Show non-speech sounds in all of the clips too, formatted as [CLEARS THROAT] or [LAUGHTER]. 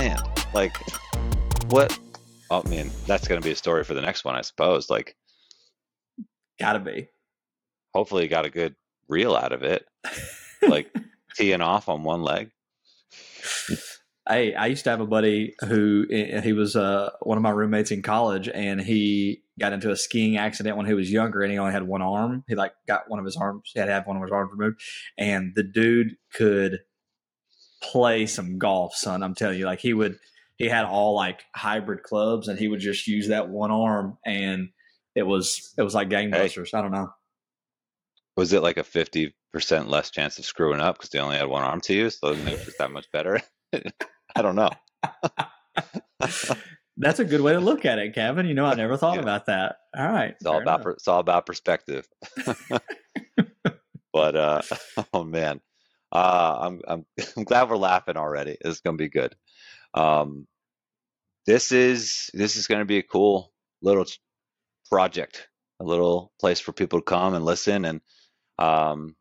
understand. Like, what? Oh, I mean, that's going to be a story for the next one, I suppose. Like, gotta be. Hopefully, you got a good reel out of it, like [LAUGHS] teeing off on one leg. Hey, I used to have a buddy who he was uh, one of my roommates in college, and he got into a skiing accident when he was younger, and he only had one arm. He like got one of his arms. He had to have one of his arms removed, and the dude could play some golf, son. I'm telling you, like he would. He had all like hybrid clubs, and he would just use that one arm, and it was it was like gangbusters. Hey, I don't know. Was it like a fifty percent less chance of screwing up because they only had one arm to use? So it was that much better. [LAUGHS] I don't know. [LAUGHS] That's a good way to look at it, Cavan. You know, I never thought yeah. about that. All right, it's all about it's all about perspective. [LAUGHS] but uh, oh man, uh, I'm I'm [LAUGHS] I'm glad we're laughing already. It's gonna be good. Um, this is this is gonna be a cool little project, a little place for people to come and listen, and um,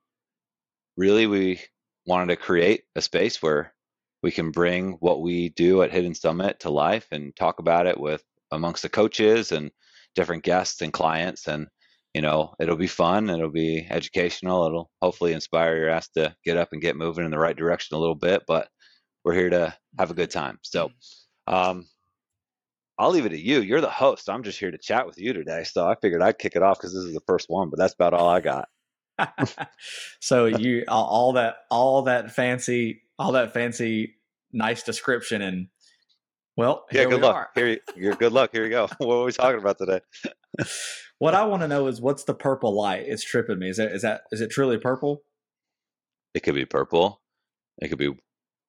really we wanted to create a space where we can bring what we do at Hidden Summit to life and talk about it with amongst the coaches and different guests and clients and you know it'll be fun it'll be educational it'll hopefully inspire your ass to get up and get moving in the right direction a little bit but we're here to have a good time. So um, i'll leave it to you. You're the host. I'm just here to chat with you today so i figured i'd kick it off because this is the first one but that's about all i got. [LAUGHS] So you all that all that fancy all that fancy, nice description, and well, yeah, good luck. Are. Here, you, good luck. Here you go. [LAUGHS] what are we talking about today? [LAUGHS] what I want to know is what's the purple light? It's tripping me. Is that is that is it truly purple? It could be purple. It could be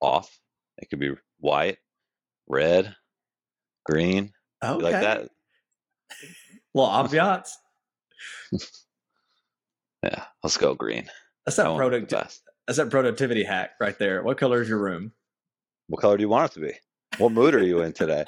off. It could be white, red, green. Okay. like that? well, ambiance. [LAUGHS] yeah, let's go green. That's that product. That's that productivity hack right there. What color is your room? What color do you want it to be? What mood are you in today?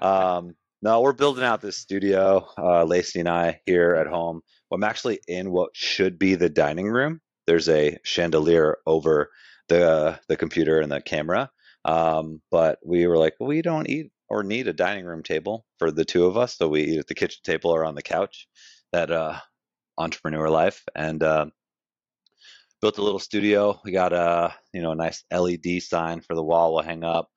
um, no, we're building out this studio, uh, Lacey and I here at home. I'm actually in what should be the dining room. There's a chandelier over the uh, the computer and the camera, um, but we were like, well, we don't eat or need a dining room table for the two of us, so we eat at the kitchen table or on the couch. That uh, entrepreneur life, and uh, built a little studio. We got a you know a nice LED sign for the wall. We'll hang up.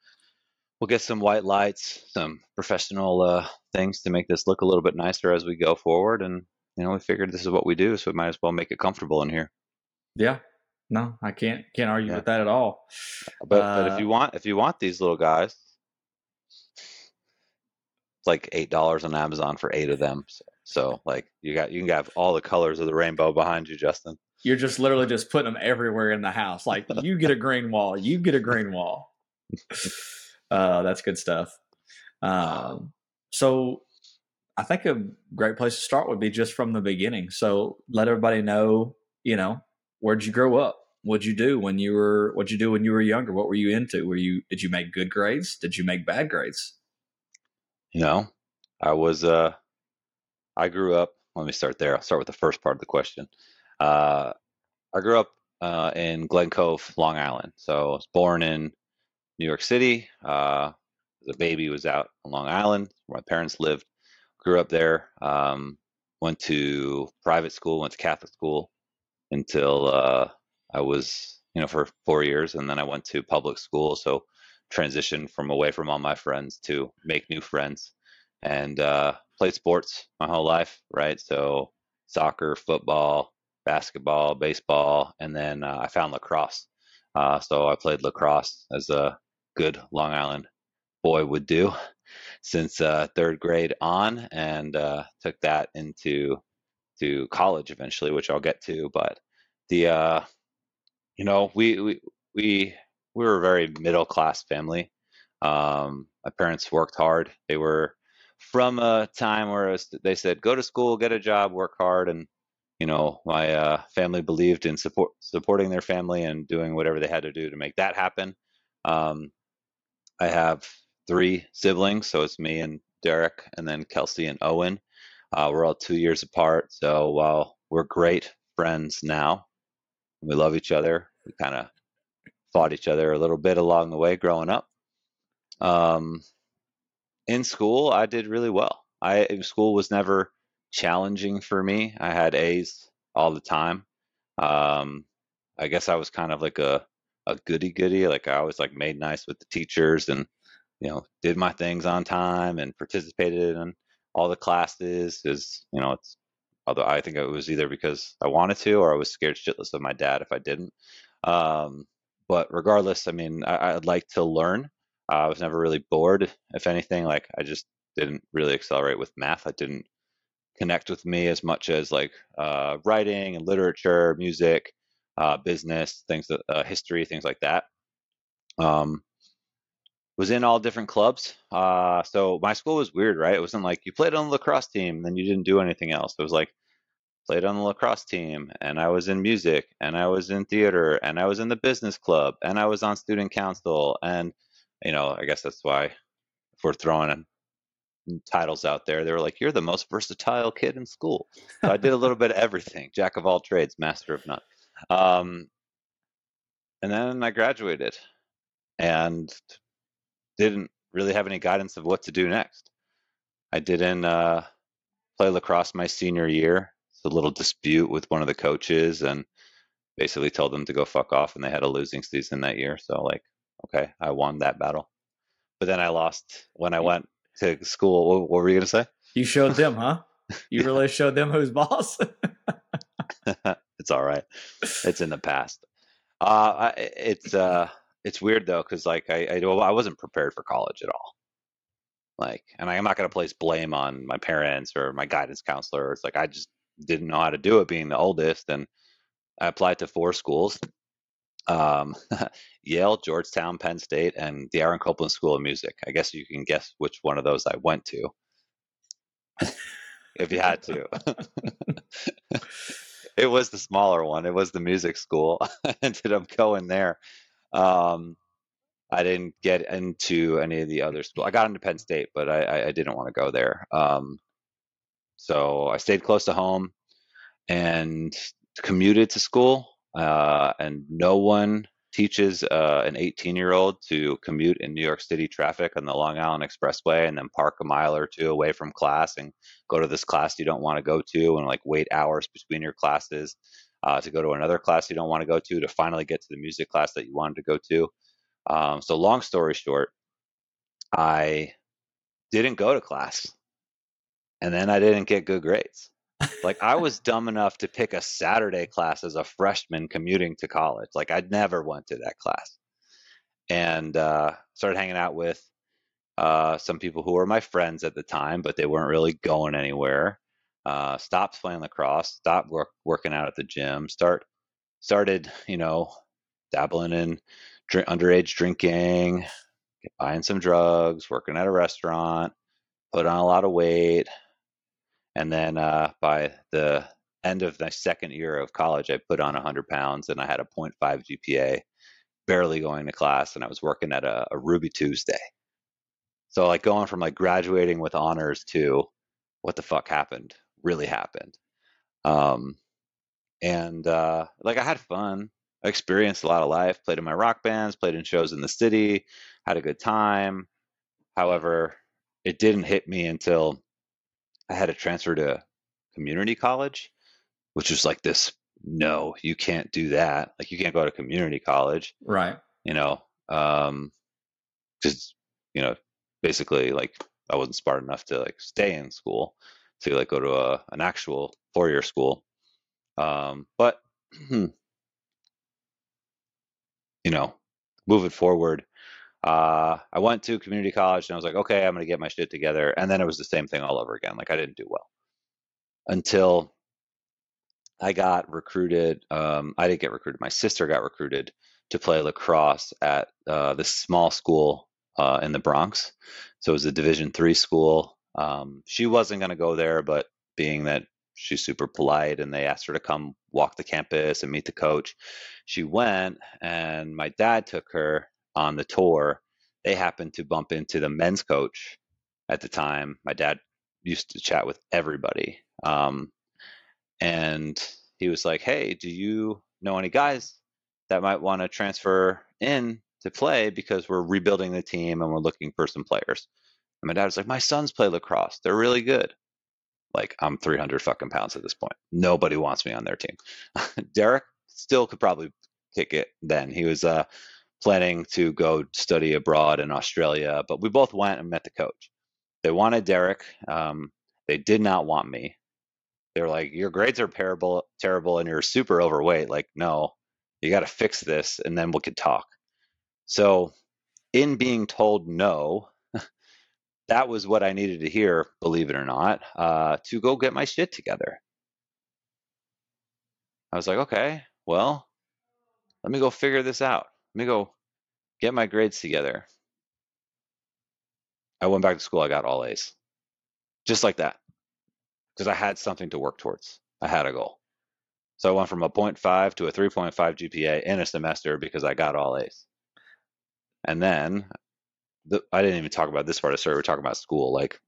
We'll get some white lights, some professional uh, things to make this look a little bit nicer as we go forward. And you know, we figured this is what we do, so we might as well make it comfortable in here. Yeah, no, I can't can't argue yeah. with that at all. But uh, but if you uh, want if you want these little guys, it's like eight dollars on Amazon for eight of them. So, so like you got you can have all the colors of the rainbow behind you, Justin you're just literally just putting them everywhere in the house. Like you get a green wall, you get a green wall. [LAUGHS] Uh, that's good stuff. Um, so I think a great place to start would be just from the beginning. So let everybody know, you know, where'd you grow up? What'd you do when you were what'd you do when you were younger? What were you into? Were you did you make good grades? Did you make bad grades? You know, I was uh I grew up let me start there. I'll start with the first part of the question. Uh, I grew up uh, in Glen Cove, Long Island. So I was born in New York City. Uh, baby, was out on Long Island where my parents lived. Grew up there. Um, went to private school. Went to Catholic school until uh, I was, you know, for four years, and then I went to public school. So transitioned from away from all my friends to make new friends, and uh, played sports my whole life. Right, so soccer, football, basketball, baseball, and then uh, I found lacrosse. Uh, so I played lacrosse as a good Long Island boy would do [LAUGHS] since uh, third grade on, and uh, took that into to college eventually, which I'll get to. But the uh, you know we we we we were a very middle class family. Um, my parents worked hard. They were from a time where was, they said go to school, get a job, work hard, and you know, my uh, family believed in support supporting their family and doing whatever they had to do to make that happen. Um, I have three siblings, so it's me and Derek, and then Kelsey and Owen. Uh, we're all two years apart, so while we're great friends now, we love each other. We kind of fought each other a little bit along the way growing up. Um, in school, I did really well. I school was never challenging for me. I had A's all the time. Um, I guess I was kind of like a a goody goody. Like I always like made nice with the teachers and you know did my things on time and participated in all the classes. Is you know it's although I think it was either because I wanted to or I was scared shitless of my dad if I didn't. Um, but regardless, I mean, I, would like to learn. Uh, I was never really bored. If anything, like I just didn't really accelerate with math. I didn't connect with me as much as like uh, writing and literature, music, uh, business, things, that, uh, history, things like that. Um, was in all different clubs. Uh, so my school was weird, right? It wasn't like you played on the lacrosse team, then you didn't do anything else. It was like played on the lacrosse team, and I was in music, and I was in theater, and I was in the business club, and I was on student council, and you know, I guess that's why if we're throwing titles out there. They were like, "You're the most versatile kid in school." So I did a little bit of everything, jack of all trades, master of none. Um, and then I graduated, and didn't really have any guidance of what to do next. I didn't uh, play lacrosse my senior year. It's a little dispute with one of the coaches, and basically told them to go fuck off, and they had a losing season that year. So like, okay, I won that battle. But then I lost when I went to school. What, what were you gonna say? You showed them, huh? [LAUGHS] You really showed them who's boss. [LAUGHS] it's all right. It's in the past. Uh, it's uh, it's weird though, because like I, I, I wasn't prepared for college at all. Like, and I'm not gonna place blame on my parents or my guidance counselor. It's like I just didn't know how to do it, being the oldest, and I applied to four schools um, [LAUGHS] Yale, Georgetown, Penn State, and the Aaron Copland School of Music. I guess you can guess which one of those I went to, [LAUGHS] if you had to. [LAUGHS] it was the smaller one. It was the music school. [LAUGHS] I ended up going there. Um, I didn't get into any of the other schools. I got into Penn State, but I, I didn't want to go there. Um, so I stayed close to home and commuted to school uh, and no one teaches uh, an 18 year old to commute in New York City traffic on the Long Island Expressway and then park a mile or two away from class and go to this class you don't want to go to and like wait hours between your classes uh, to go to another class you don't want to go to to finally get to the music class that you wanted to go to. Um, so, long story short, I didn't go to class and then I didn't get good grades like I was dumb enough to pick a Saturday class as a freshman commuting to college. Like I'd never went to that class, and uh, started hanging out with uh, some people who were my friends at the time, but they weren't really going anywhere. Uh, stopped playing lacrosse, stopped work, working out at the gym, start started you know dabbling in drink, underage drinking, buying some drugs, working at a restaurant, put on a lot of weight, and then uh, by the end of my second year of college, I put on 100 pounds and I had a 0.5 GPA, barely going to class, and I was working at a, a Ruby Tuesday. So like going from like graduating with honors to what the fuck happened really happened. Um, and uh, like I had fun. I experienced a lot of life. Played in my rock bands, played in shows in the city, had a good time. However, it didn't hit me until I had to transfer to community college, which was like this no, you can't do that. Like you can't go to community college. Right. You know, um cuz you know, basically like I wasn't smart enough to like stay in school to like go to a an actual four-year school. Um but [CLEARS THROAT] you know, moving forward, uh, I went to community college and I was like, okay, I'm going to get my shit together. And then it was the same thing all over again. Like I didn't do well until I got recruited. Um, I didn't get recruited. My sister got recruited to play lacrosse at uh, this small school uh, in the Bronx. So it was a Division three school. Um, she wasn't going to go there, but being that she's super polite and they asked her to come walk the campus and meet the coach, she went. And my dad took her on the tour, they happened to bump into the men's coach at the time. My dad used to chat with everybody. Um, and he was like, Hey, do you know any guys that might want to transfer in to play because we're rebuilding the team and we're looking for some players. And my dad was like, my sons play lacrosse. They're really good. Like I'm 300 fucking pounds at this point. Nobody wants me on their team. [LAUGHS] Derek still could probably kick it then. He was uh, planning to go study abroad in Australia, but we both went and met the coach. They wanted Derek. Um, they did not want me. They were like, "Your grades are terrible, terrible, and you're super overweight." Like, no, you got to fix this, and then we could talk. So, in being told no, [LAUGHS] that was what I needed to hear, believe it or not, uh, to go get my shit together. I was like, okay, well, let me go figure this out. Let me go get my grades together. I went back to school. I got all A's, just like that, because I had something to work towards. I had a goal. So I went from a 0.5 to a 3.5 GPA in a semester because I got all A's. And then the, I didn't even talk about this part of the story. We're talking about school. Like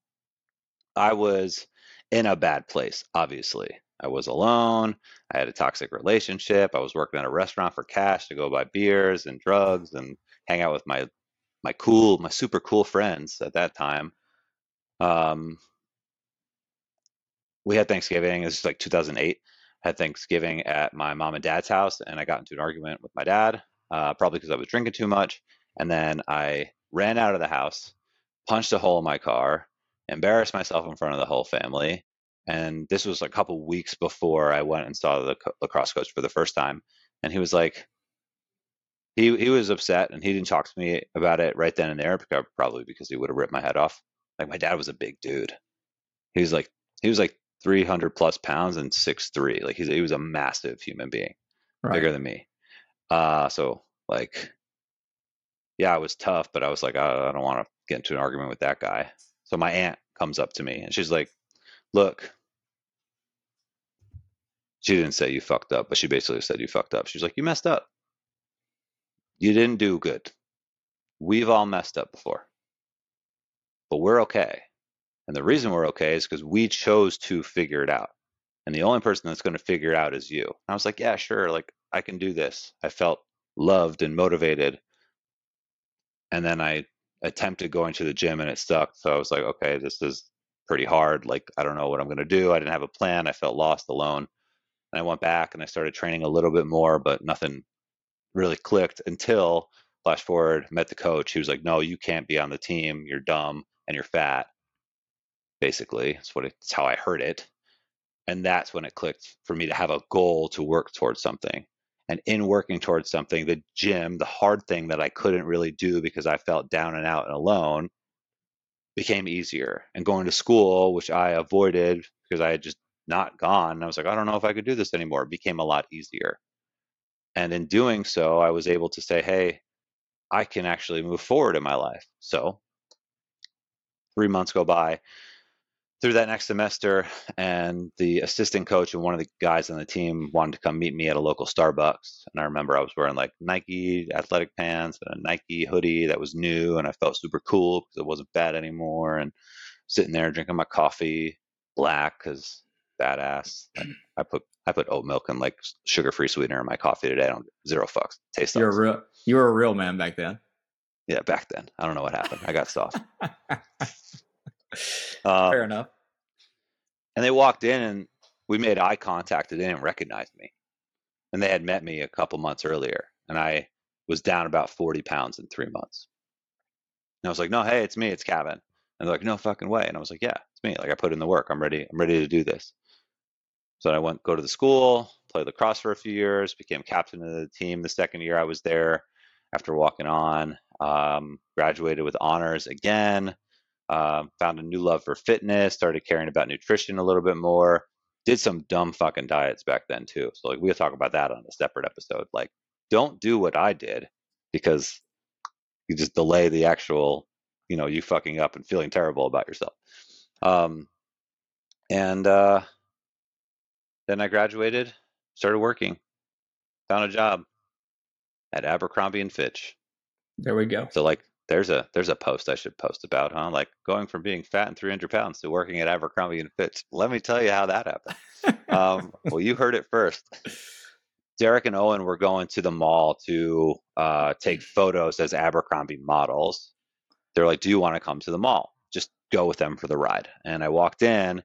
I was in a bad place, obviously. I was alone. I had a toxic relationship. I was working at a restaurant for cash to go buy beers and drugs and hang out with my my cool, my super cool friends at that time. Um, we had Thanksgiving. This is like 2008. I had Thanksgiving at my mom and dad's house, and I got into an argument with my dad, uh, probably because I was drinking too much. And then I ran out of the house, punched a hole in my car, embarrassed myself in front of the whole family. And this was a couple weeks before I went and saw the lacrosse coach for the first time. And he was like, he he was upset and he didn't talk to me about it right then and there, probably because he would have ripped my head off. Like my dad was a big dude. He was like he was like 300 plus pounds and six three. Like he's he was a massive human being, right. bigger than me. Uh, so like yeah, it was tough, but I was like, I, I don't want to get into an argument with that guy. So my aunt comes up to me and she's like, Look, she didn't say you fucked up, but she basically said you fucked up. She's like, You messed up. You didn't do good. We've all messed up before, but we're okay. And the reason we're okay is because we chose to figure it out. And the only person that's going to figure it out is you. And I was like, yeah, sure. Like, I can do this. I felt loved and motivated and then I attempted going to the gym and it stuck. So I was like, okay, this is pretty hard. Like, I don't know what I'm going to do. I didn't have a plan. I felt lost alone. And I went back and I started training a little bit more, but nothing really clicked until flash forward, met the coach. He was like, no, you can't be on the team. You're dumb and you're fat. Basically, that's what it's how I heard it. And that's when it clicked for me to have a goal to work towards something and in working towards something the gym the hard thing that i couldn't really do because i felt down and out and alone became easier and going to school which i avoided because i had just not gone i was like i don't know if i could do this anymore it became a lot easier and in doing so i was able to say hey i can actually move forward in my life. So three months go by through that next semester and the assistant coach and one of the guys on the team wanted to come meet me at a local starbucks and i remember i was wearing like nike athletic pants and a nike hoodie that was new and i felt super cool because it wasn't bad anymore and sitting there drinking my coffee black because badass i put i put oat milk and like sugar free sweetener in my coffee today i don't zero fucks taste you're a real you were a real man back then yeah back then i don't know what happened i got soft [LAUGHS] um, Fair enough. And they walked in and we made eye contact. And they didn't recognize me. And they had met me a couple months earlier. And I was down about 40 pounds in three months. And I was like, no, hey, it's me, it's Cavan. And they're like, no fucking way. And I was like, yeah, it's me. Like I put in the work. I'm ready. I'm ready to do this. So I went go to the school, played lacrosse for a few years, became captain of the team the second year I was there after walking on. Um, graduated with honors again. Um, found a new love for fitness, started caring about nutrition a little bit more. Did some dumb fucking diets back then too. So like we'll talk about that on a separate episode. Like, don't do what I did because you just delay the actual, you know, you fucking up and feeling terrible about yourself. Um, and uh, then I graduated, started working, found a job at Abercrombie and Fitch. There we go. So like there's a there's a post I should post about, huh? Like going from being fat and 300 pounds to working at Abercrombie and Fitch. Let me tell you how that happened. um, [LAUGHS] well, you heard it first. Derek and Owen were going to the mall to uh, take photos as Abercrombie models. They're like, "Do you want to come to the mall? Just go with them for the ride." And I walked in, and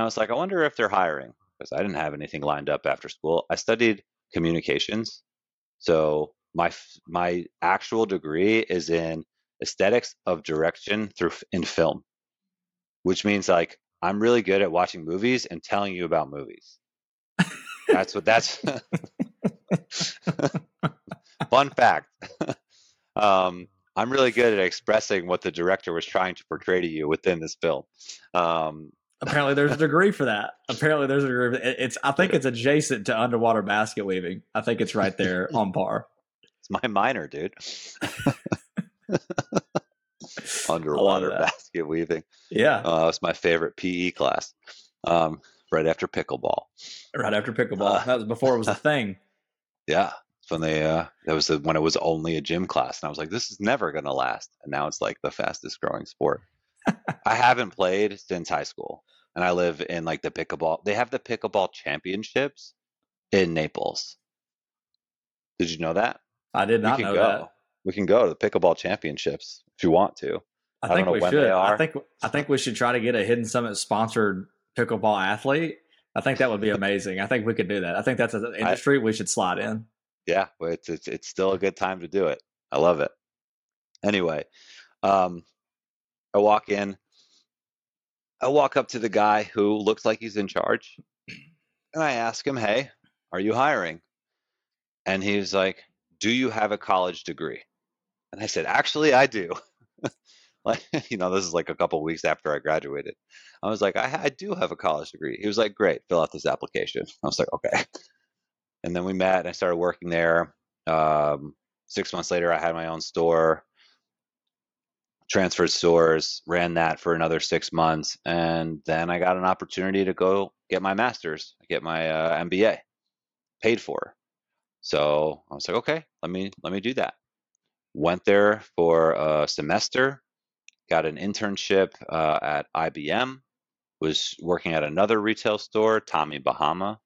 I was like, "I wonder if they're hiring." Because I didn't have anything lined up after school. I studied communications, so my my actual degree is in aesthetics of direction through in film, which means like I'm really good at watching movies and telling you about movies. That's what that's [LAUGHS] fun fact. [LAUGHS] um, I'm really good at expressing what the director was trying to portray to you within this film. Um, Apparently, there's a degree for that. Apparently, there's a degree. It's I think it's adjacent to underwater basket weaving. I think it's right there on par. It's my minor, dude. [LAUGHS] underwater basket weaving. Yeah, uh, was my favorite PE class. Um, right after pickleball. Right after pickleball. Uh, that was before it was a [LAUGHS] thing. Yeah, when they uh, that was the, when it was only a gym class, and I was like, this is never gonna last. And now it's like the fastest growing sport. I haven't played since high school, and I live in like the pickleball. They have the pickleball championships in Naples. Did you know that? I did not know go. that. We can go to the pickleball championships if you want to. I, I think we should. I think I think we should try to get a Hidden Summit sponsored pickleball athlete. I think that would be amazing. I think we could do that. I think that's an industry I, we should slide in. Yeah, it's, it's it's still a good time to do it. I love it. Anyway, um, I walk in. I walk up to the guy who looks like he's in charge, and I ask him, "Hey, are you hiring?" And he's like, "Do you have a college degree?" And I said, "Actually, I do." [LAUGHS] like [LAUGHS] you know this is like a couple weeks after i graduated i was like I, I do have a college degree he was like great fill out this application [LAUGHS] i was like okay and then we met and i started working there um, six months later i had my own store transferred stores ran that for another six months and then i got an opportunity to go get my master's get my uh, mba paid for so i was like okay let me let me do that went there for a semester got an internship uh, at IBM, was working at another retail store, Tommy Bahama.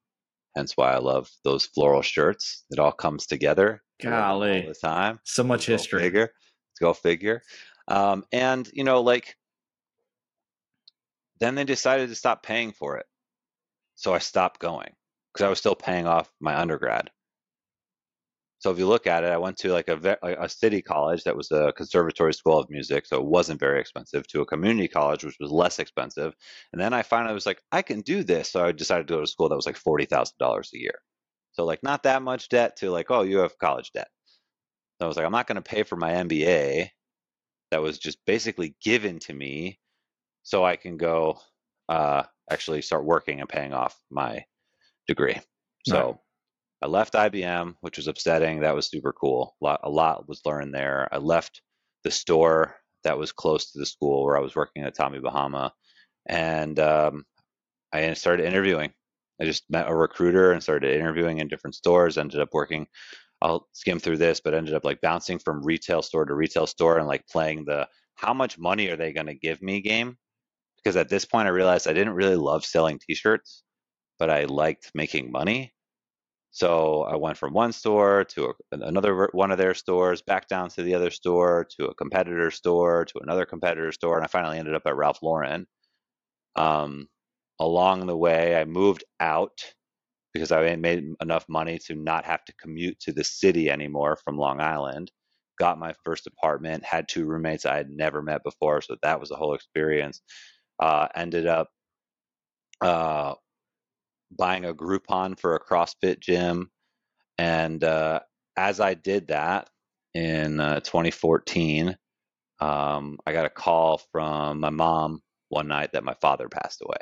Hence why I love those floral shirts. It all comes together. Golly. All the time. So much Let's history. Figure. Let's go figure. Um, and, you know, like, then they decided to stop paying for it. So I stopped going because I was still paying off my undergrad. So if you look at it, I went to like a, a city college that was a conservatory school of music, so it wasn't very expensive, to a community college which was less expensive, and then I finally was like, I can do this. So I decided to go to school that was like forty thousand dollars a year. So like not that much debt to like, oh, you have college debt. So I was like, I'm not going to pay for my MBA. That was just basically given to me, so I can go uh, actually start working and paying off my degree. So. Right I left IBM, which was upsetting. That was super cool. A lot, a lot was learned there. I left the store that was close to the school where I was working at Tommy Bahama, and um, I started interviewing. I just met a recruiter and started interviewing in different stores. Ended up working. I'll skim through this, but ended up like bouncing from retail store to retail store and like playing the how much money are they going to give me game. Because at this point, I realized I didn't really love selling T-shirts, but I liked making money. So I went from one store to a, another one of their stores, back down to the other store, to a competitor store, to another competitor store, and I finally ended up at Ralph Lauren. Um, along the way, I moved out because I made enough money to not have to commute to the city anymore from Long Island. Got my first apartment, had two roommates I had never met before, so that was a whole experience. Uh, ended up uh, buying a Groupon for a CrossFit gym. And uh, as I did that in uh, 2014, um, I got a call from my mom one night that my father passed away.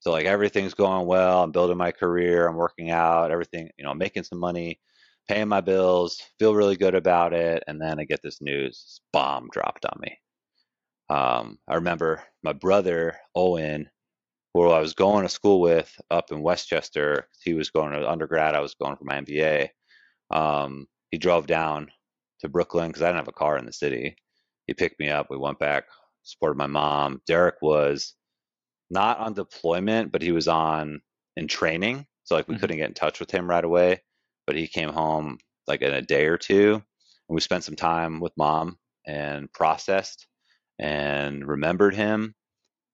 So like everything's going well. I'm building my career. I'm working out. Everything, you know, making some money, paying my bills. Feel really good about it. And then I get this news: this bomb dropped on me. Um, I remember my brother Owen who I was going to school with up in Westchester. He was going to undergrad. I was going for my MBA. Um, he drove down to Brooklyn because I didn't have a car in the city. He picked me up. We went back, supported my mom. Derek was not on deployment, but he was on in training. So like we Mhm. couldn't get in touch with him right away, but he came home like in a day or two, and we spent some time with mom and processed and remembered him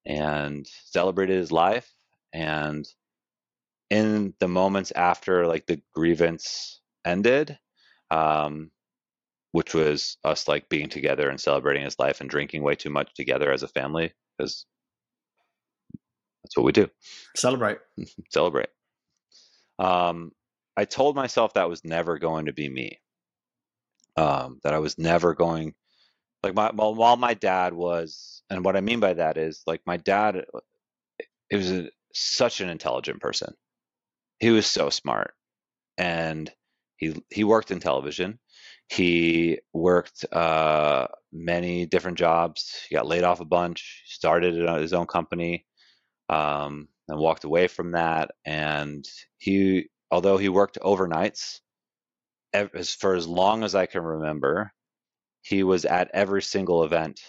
and celebrated his life and in the moments after like the grievance ended um which was us like being together and celebrating his life and drinking way too much together as a family because that's what we do. Celebrate. [LAUGHS] celebrate. Um i told myself that was never going to be me. Um that i was never going like my while while my dad was and what i mean by that is like my dad it was a, such an intelligent person. He was so smart and he he worked in television. He worked uh, many different jobs. He got laid off a bunch started his own company um, and walked away from that and he although he worked overnights as for as long as i can remember he was at every single event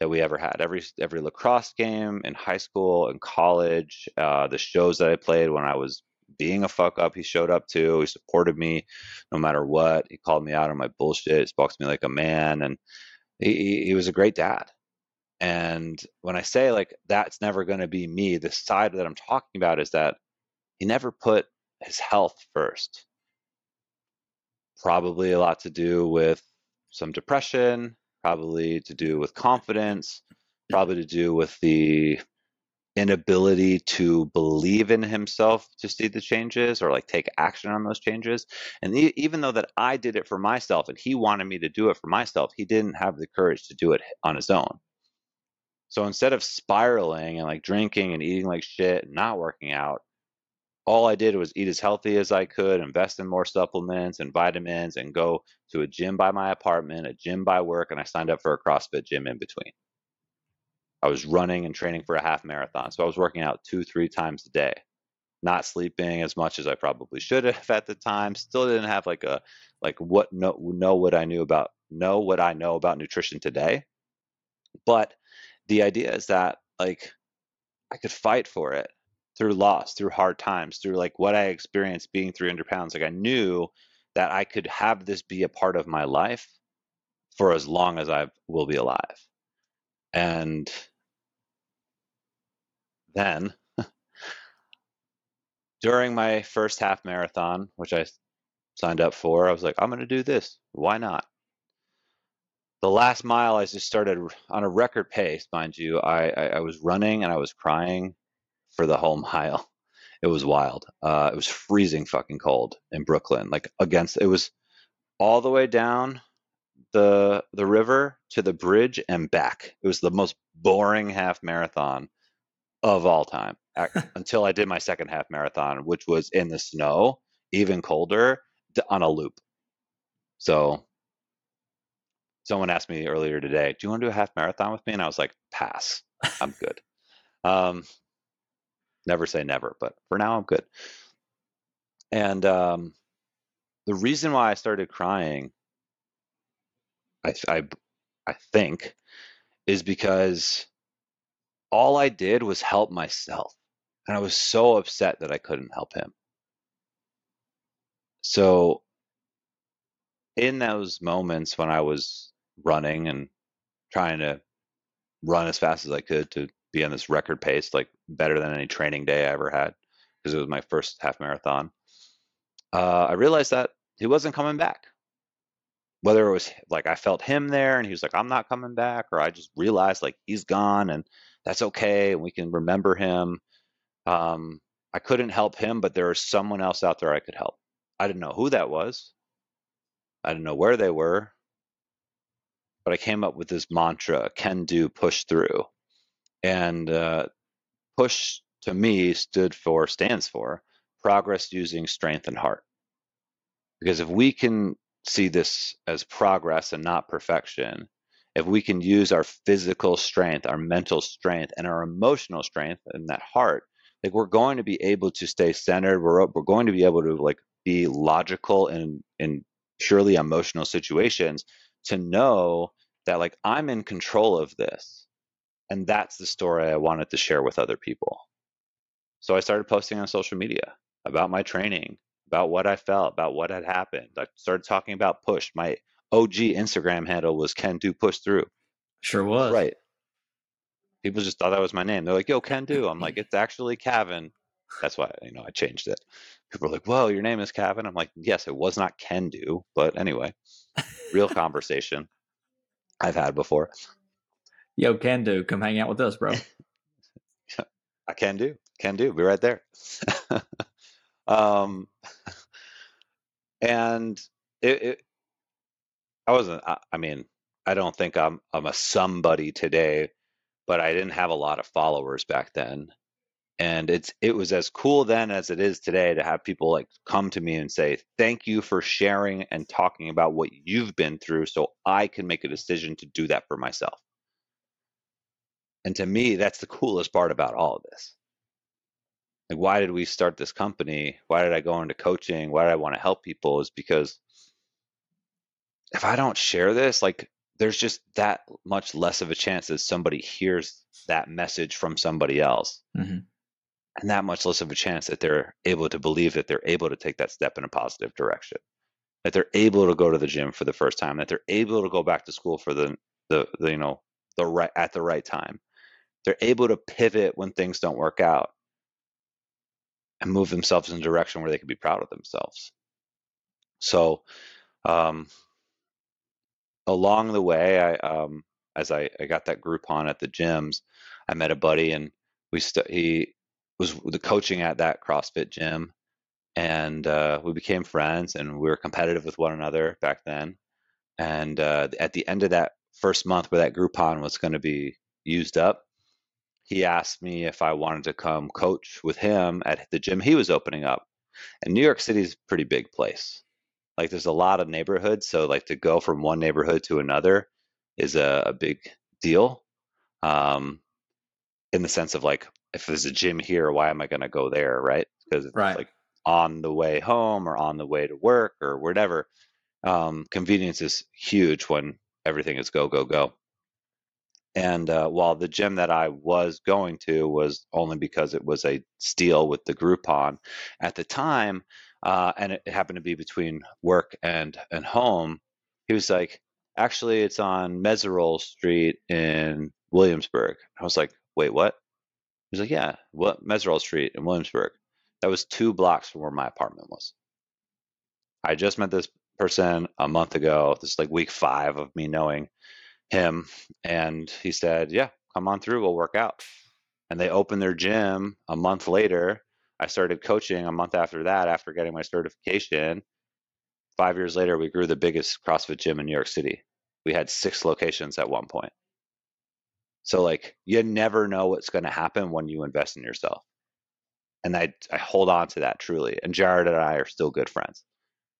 that we ever had. Every every lacrosse game in high school and college, uh, the shows that I played when I was being a fuck up, he showed up to. He supported me no matter what. He called me out on my bullshit. He spoke to me like a man, and he, he was a great dad. And when I say like that's never going to be me, the side that I'm talking about is that he never put his health first. Probably a lot to do with some depression, probably to do with confidence, probably to do with the inability to believe in himself to see the changes or like take action on those changes. And e- even though that I did it for myself and he wanted me to do it for myself, he didn't have the courage to do it on his own. So instead of spiraling and like drinking and eating like shit and not working out, all I did was eat as healthy as I could, invest in more supplements and vitamins, and go to a gym by my apartment, a gym by work, and I signed up for a CrossFit gym in between. I was running and training for a half marathon, so I was working out two, three times a day, not sleeping as much as I probably should have at the time. Still didn't have like a like what know know what I knew about know what I know about nutrition today, but the idea is that like I could fight for it through loss, through hard times, through like what I experienced being 300 pounds. Like I knew that I could have this be a part of my life for as long as I will be alive. And then [LAUGHS] during my first half marathon, which I signed up for, I was like, I'm going to do this. Why not? The last mile, I just started on a record pace, mind you. I, I, I was running and I was crying for the whole [LAUGHS] mile. It was wild. Uh, it was freezing fucking cold in Brooklyn. Like against, it was all the way down the the river to the bridge and back. It was the most boring half marathon of all time [LAUGHS] until I did my second half marathon, which was in the snow, even colder, on a loop. So someone asked me earlier today, "Do you want to do a half marathon with me?" And I was like, "Pass. I'm good." um, never say never, but for now, I'm good. And um, the reason why I started crying, I, I, I think, is because all I did was help myself. And I was so upset that I couldn't help him. So, in those moments when I was running and trying to run as fast as I could to be on this record pace, like better than any training day I ever had, because it was my first half marathon, uh, I realized that he wasn't coming back. Whether it was like I felt him there and he was like, I'm not coming back, or I just realized like he's gone and that's okay and we can remember him. Um, I couldn't help him, but there was someone else out there I could help. I didn't know who that was. I didn't know where they were, but I came up with this mantra: "Can do, push through." And uh, push to me stood for, stands for progress using strength and heart. Because if we can see this as progress and not perfection, if we can use our physical strength, our mental strength, and our emotional strength and that heart, like we're going to be able to stay centered. We're we're going to be able to like be logical in in purely emotional situations to know that like I'm in control of this. And that's the story I wanted to share with other people. So I started posting on social media about my training, about what I felt, about what had happened. I started talking about push. My OG Instagram handle was Ken Do Push Through. Sure was. Right. People just thought that was my name. They're like, "Yo, Ken Do." I'm like, [LAUGHS] "It's actually Cavan." That's why you know I changed it. People are like, "Whoa, your name is Cavan." I'm like, "Yes, it was not Ken Do, but anyway, real conversation I've had before. Yo, can do. Come hang out with us, bro. [LAUGHS] I can do, can do. Be right there. [LAUGHS] um, and it, it, I wasn't. I, I mean, I don't think I'm I'm a somebody today, but I didn't have a lot of followers back then. And it's it was as cool then as it is today to have people like come to me and say, "Thank you for sharing and talking about what you've been through so I can make a decision to do that for myself." And to me, that's the coolest part about all of this. Like why did we start this company? Why did I go into coaching? Why did I want to help people is because if I don't share this, like there's just that much less of a chance that somebody hears that message from somebody else. hmm And that much less of a chance that they're able to believe that they're able to take that step in a positive direction. That they're able to go to the gym for the first time, that they're able to go back to school for the the, the you know the right at the right time. They're able to pivot when things don't work out and move themselves in a direction where they can be proud of themselves. So um, along the way, I um, as I, I got that Groupon at the gyms, I met a buddy and we st- he was the coaching at that CrossFit gym, and uh, we became friends and we were competitive with one another back then. And uh, at the end of that first month where that Groupon was going to be used up, he asked me if I wanted to come coach with him at the gym he was opening up. And New York City is a pretty big place. Like there's a lot of neighborhoods, so like to go from one neighborhood to another is a, a big deal. Um, in the sense of like if there's a gym here, why am I going to go there, right? Because it's Right. like on the way home or on the way to work or whatever. Um, convenience is huge when everything is go go go. And uh, while the gym that I was going to was only because it was a steal with the Groupon at the time, uh, and it happened to be between work and and home, he was like, "Actually, it's on Meserole Street in Williamsburg." I was like, "Wait, what?" He was like, "Yeah, what Meserole Street in Williamsburg?" That was two blocks from where my apartment was. I just met this person a month ago. This is like week five of me knowing him and he said, "Yeah, come on through. We'll work out." And they opened their gym a month later. I started coaching a month after that after getting my certification. 5 years later, we grew the biggest CrossFit gym in New York City. We had 6 locations at one point. So like you never know what's going to happen when you invest in yourself. And I I hold on to that truly. And Jared and I are still good friends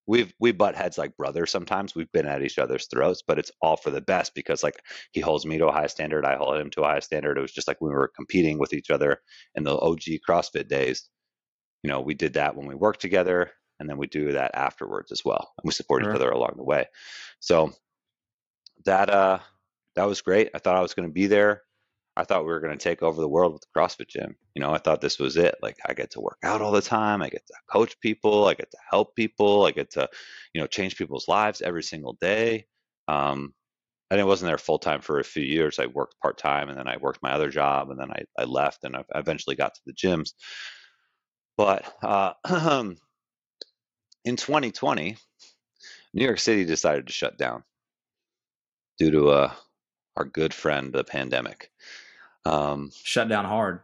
we've we butt heads like brothers sometimes we've been at each other's throats but it's all for the best because like he holds me to a high standard i hold him to a high standard it was just like we were competing with each other in the og crossfit days you know we did that when we worked together and then we do that afterwards as well and we support Sure. each other along the way so that uh that was great. I thought i was going to be there. I thought we were going to take over the world with the crossfit gym. You know i thought this was it. Like i get to work out all the time. I get to coach people. I get to help people. I get to you know change people's lives every single day. Um and it wasn't there full time for a few years. I worked part time and then i worked my other job and then i, I left and i eventually got to the gyms. But uh [CLEARS THROAT] in 2020 new york city decided to shut down due to uh our good friend the pandemic um Shut down hard.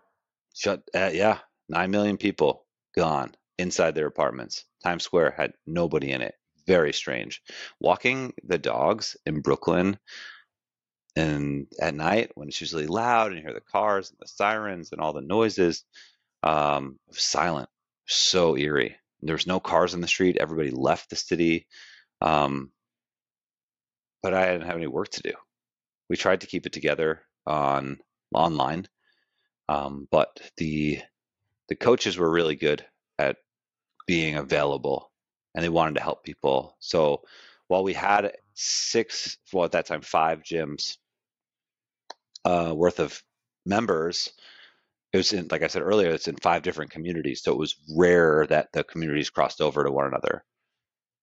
Shut. Uh, yeah, nine million people gone inside their apartments. Times Square had nobody in it. Very strange. Walking the dogs in Brooklyn, and at night when it's usually loud and you hear the cars and the sirens and all the noises, um, silent. So eerie. There was no cars in the street. Everybody left the city. Um, but I didn't have any work to do. We tried to keep it together on online, um, but the the coaches were really good at being available and they wanted to help people. So while we had six, well at that time five gyms uh, worth of members, it was in, like I said earlier, it's in five different communities. So it was rare that the communities crossed over to one another.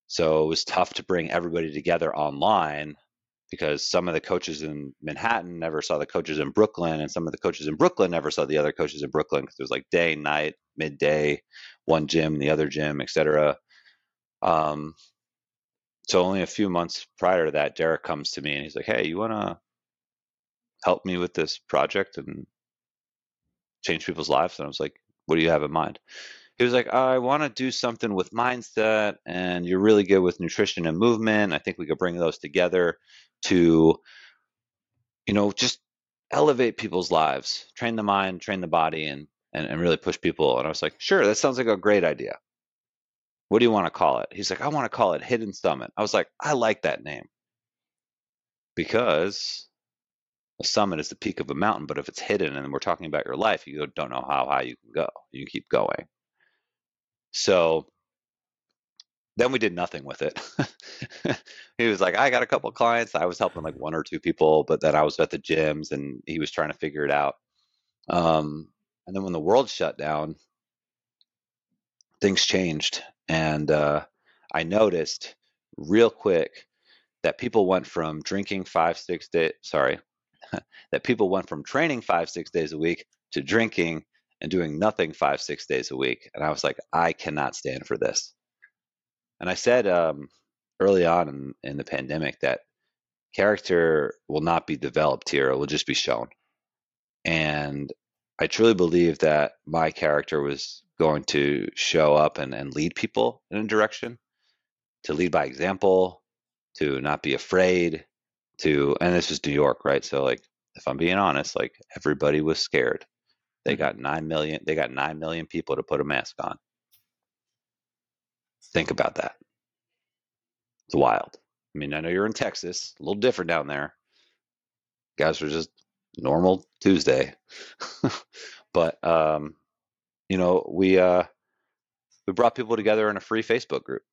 So it was tough to bring everybody together online because some of the coaches in Manhattan never saw the coaches in Brooklyn, and some of the coaches in Brooklyn never saw the other coaches in Brooklyn because it was like day, night, midday, one gym, the other gym, etc. Um, so only a few months prior to that, Derek comes to me and he's like, "Hey, you want to help me with this project and change people's lives?" And I was like, "What do you have in mind?" He was like, "I want to do something with mindset, and you're really good with nutrition and movement. I think we could bring those together to, you know, just elevate people's lives, train the mind, train the body, and and, and really push people." And I was like, "Sure, that sounds like a great idea." What do you want to call it? He's like, I want to call it Hidden Summit. I was like, I like that name because a summit is the peak of a mountain, but if it's hidden and we're talking about your life, you don't know how high you can go. You keep going. So then we did nothing with it. [LAUGHS] he was like, I got a couple clients. I was helping like one or two people, but then I was at the gyms and he was trying to figure it out. Um, and then when the world shut down, things changed and uh, I noticed real quick that people went from drinking five, six days, sorry, [LAUGHS] that people went from training five, six days a week to drinking and doing nothing five, six days a week. And I was like, I cannot stand for this. And I said um, early on in, in the pandemic that character will not be developed here, it will just be shown. And I truly believe that my character was going to show up and, and lead people in a direction, to lead by example, to not be afraid, to and this was New York, right? So like if I'm being honest, like everybody was scared. They got nine million they got nine million people to put a mask on. Think about that. It's wild. I mean, I know you're in Texas, a little different down there. Guys were just normal Tuesday. [LAUGHS] but um you know, we uh, we brought people together in a free Facebook group.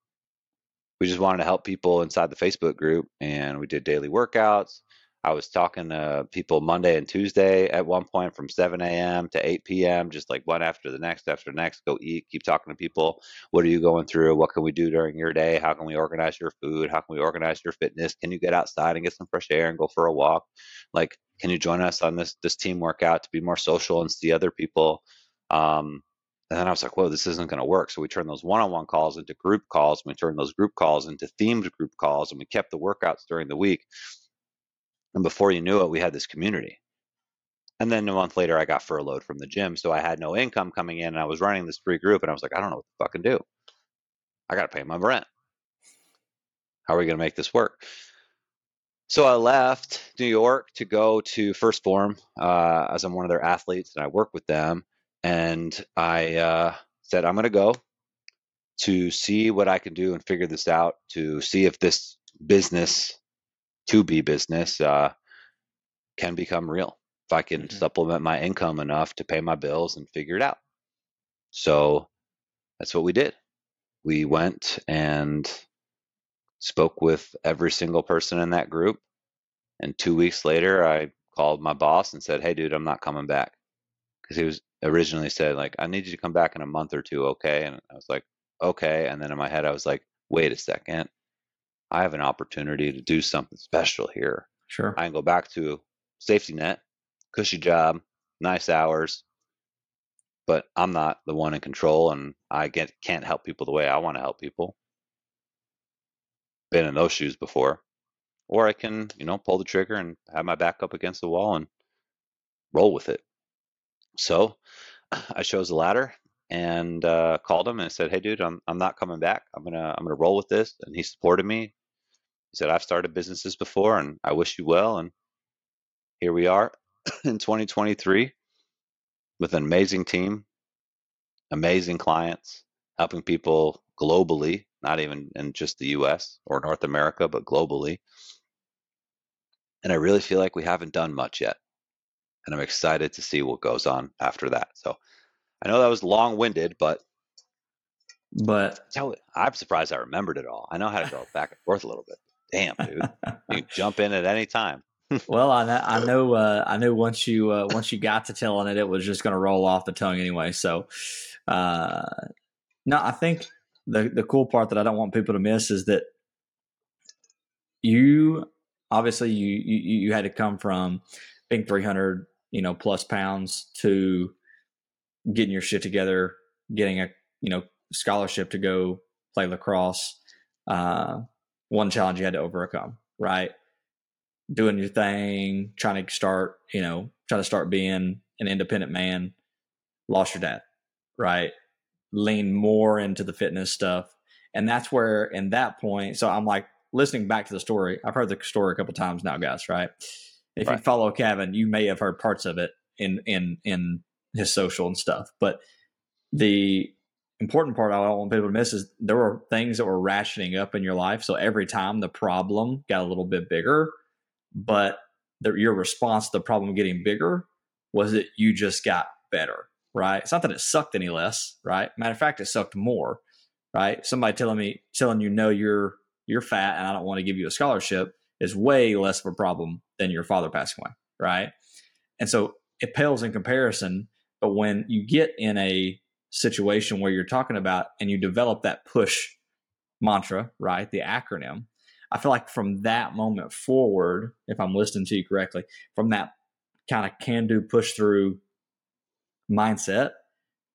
We just wanted to help people inside the Facebook group, and we did daily workouts. I was talking to people Monday and Tuesday at one point from 7 a.m. to 8 p.m., just like one after the next after the next. Go eat, keep talking to people. What are you going through? What can we do during your day? How can we organize your food? How can we organize your fitness? Can you get outside and get some fresh air and go for a walk? Like, can you join us on this this team workout to be more social and see other people? Um, and then I was like, whoa, this isn't going to work. So we turned those one on one calls into group calls. And we turned those group calls into themed group calls. And we kept the workouts during the week. And before you knew it, we had this community. And then a month later, I got furloughed from the gym. So I had no income coming in. And I was running this free group. And I was like, I don't know what to fucking do. I got to pay my rent. How are we going to make this work? So I left New York to go to 1st Form uh, as I'm one of their athletes and I work with them and I uh, said I'm going to go to see what I can do and figure this out to see if this business, to be business, uh, can become real. If I can mm-hmm. supplement my income enough to pay my bills and figure it out. So that's what we did. We went and spoke with every single person in that group. And two weeks later, I called my boss and said, Hey, dude, I'm not coming back. Because he was originally said like i need you to come back in a month or two okay and i was like okay and then in my head i was like wait a second i have an opportunity to do something special here sure i can go back to safety net cushy job nice hours but i'm not the one in control and i get can't help people the way i want to help people been in those shoes before or i can you know pull the trigger and have my back up against the wall and roll with it so I chose the latter and uh, called him and said, "Hey, dude, I'm I'm not coming back. I'm gonna I'm gonna roll with this." And he supported me. He said, "I've started businesses before, and I wish you well." And here we are [CLEARS THROAT] in 2023 with an amazing team, amazing clients, helping people globally, not even in just the U.S. or North America, but globally. And I really feel like we haven't done much yet and I'm excited to see what goes on after that. So I know that was long winded, but but I'm surprised I remembered it all. I know how to go back and forth a little bit. Damn, dude, [LAUGHS] you jump in at any time. [LAUGHS] well, I know, I know, uh, I know. Once you uh, once you got to telling it, it was just going to roll off the tongue anyway. So, uh, no, I think the the cool part that I don't want people to miss is that you obviously you you, you had to come from being 300 you know plus pounds to getting your shit together getting a you know scholarship to go play lacrosse uh, one challenge you had to overcome right doing your thing trying to start you know trying to start being an independent man lost your dad right lean more into the fitness stuff and that's where in that point so i'm like listening back to the story, I've heard the story a couple times now, guys. Right? If right. you follow Cavan, you may have heard parts of it in in in his social and stuff. But the important part I don't want people to miss is there were things that were rationing up in your life. So every time the problem got a little bit bigger, but the, your response to the problem getting bigger was that you just got better, right? It's not that it sucked any less, right? Matter of fact, it sucked more, right? Somebody telling me, telling you, no, you're you're fat and I don't want to give you a scholarship is way less of a problem than your father passing away, right? And so it pales in comparison. But when you get in a situation where you're talking about and you develop that push mantra, right? The acronym, I feel like from that moment forward, if I'm listening to you correctly, from that kind of can do push through mindset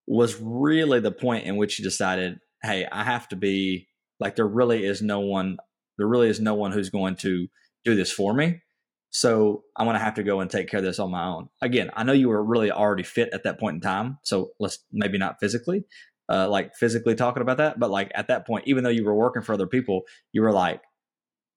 was really the point in which you decided, hey, I have to be like there really is no one there really is no one who's going to do this for me so i'm going to have to go and take care of this on my own. Again i know you were really already fit at that point in time so let's maybe not physically uh, like physically talking about that but like at that point even though you were working for other people you were like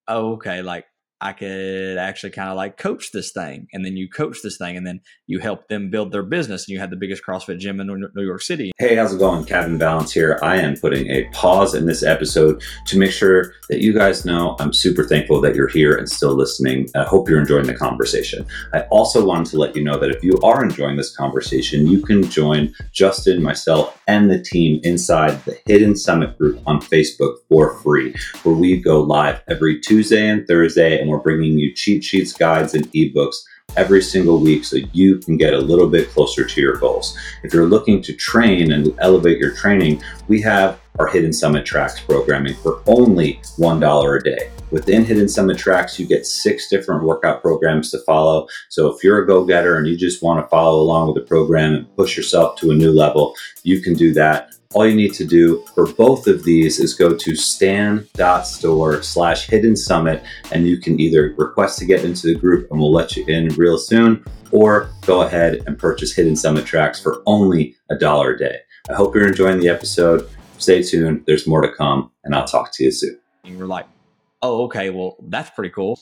oh, okay like I could actually kind of like coach this thing. And then you coach this thing and then you help them build their business. And you had the biggest CrossFit gym in New York City. Hey, how's it going? Cavan Balance here. I am putting a pause in this episode to make sure that you guys know I'm super thankful that you're here and still listening. I hope you're enjoying the conversation. I also wanted to let you know that if you are enjoying this conversation, you can join Justin, myself, and the team inside the Hidden Summit group on Facebook for free, where we go live every Tuesday and Thursday and we're bringing you cheat sheets, guides, and ebooks every single week so you can get a little bit closer to your goals. If you're looking to train and elevate your training, we have our Hidden Summit Tracks programming for only $1 a day. Within Hidden Summit Tracks, you get six different workout programs to follow. So if you're a go getter and you just want to follow along with the program and push yourself to a new level, you can do that all you need to do for both of these is go to stan.store slash hidden summit and you can either request to get into the group and we'll let you in real soon or go ahead and purchase hidden summit tracks for only a dollar a day. I hope you're enjoying the episode. Stay tuned. There's more to come and i'll talk to you soon. And you're like oh okay well that's pretty cool.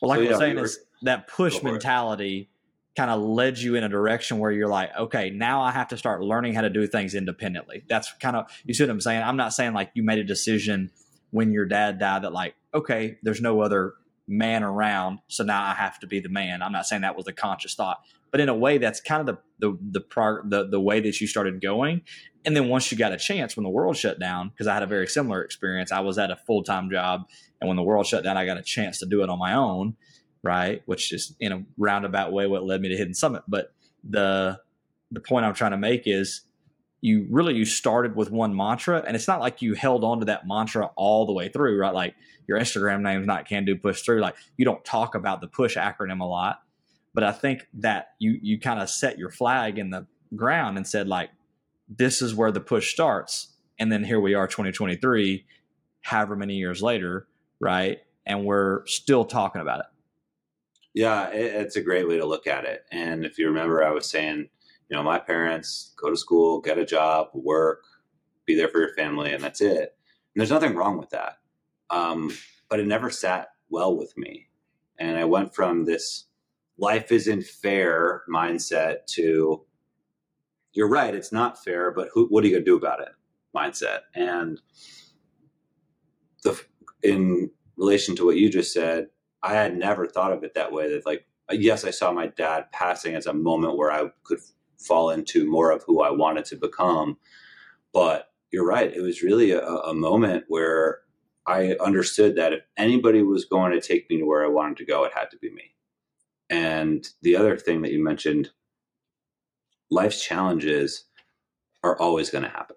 Well like so, yeah, i'm saying is that push mentality kind of led you in a direction where you're like, okay, now I have to start learning how to do things independently. That's kind of, you see what I'm saying? I'm not saying like you made a decision when your dad died that like, okay, there's no other man around, so now I have to be the man. I'm not saying that was a conscious thought, but in a way, that's kind of the the the prog- the, the way that you started going. And then once you got a chance, when the world shut down, because I had a very similar experience, I was at a full time job, and when the world shut down, I got a chance to do it on my own right? Which is in a roundabout way what led me to Hidden Summit. But the the point I'm trying to make is you really you started with one mantra and it's not like you held on to that mantra all the way through, right? Like your Instagram name is not can do push through. Like you don't talk about the push acronym a lot. But I think that you you kind of set your flag in the ground and said like this is where the push starts. And then here we are 2023, however many years later, right? And we're still talking about it. Yeah, it, it's a great way to look at it. And if you remember, I was saying, you know, my parents go to school, get a job, work, be there for your family, and that's it. And there's nothing wrong with that. Um, but it never sat well with me. And I went from this life isn't fair mindset to you're right, it's not fair, but who, what are you going to do about it mindset? And the in relation to what you just said, I had never thought of it that way. That like, yes, I saw my dad passing as a moment where I could fall into more of who I wanted to become. But you're right. It was really a, a moment where I understood that if anybody was going to take me to where I wanted to go, it had to be me. And the other thing that you mentioned, life's challenges are always going to happen.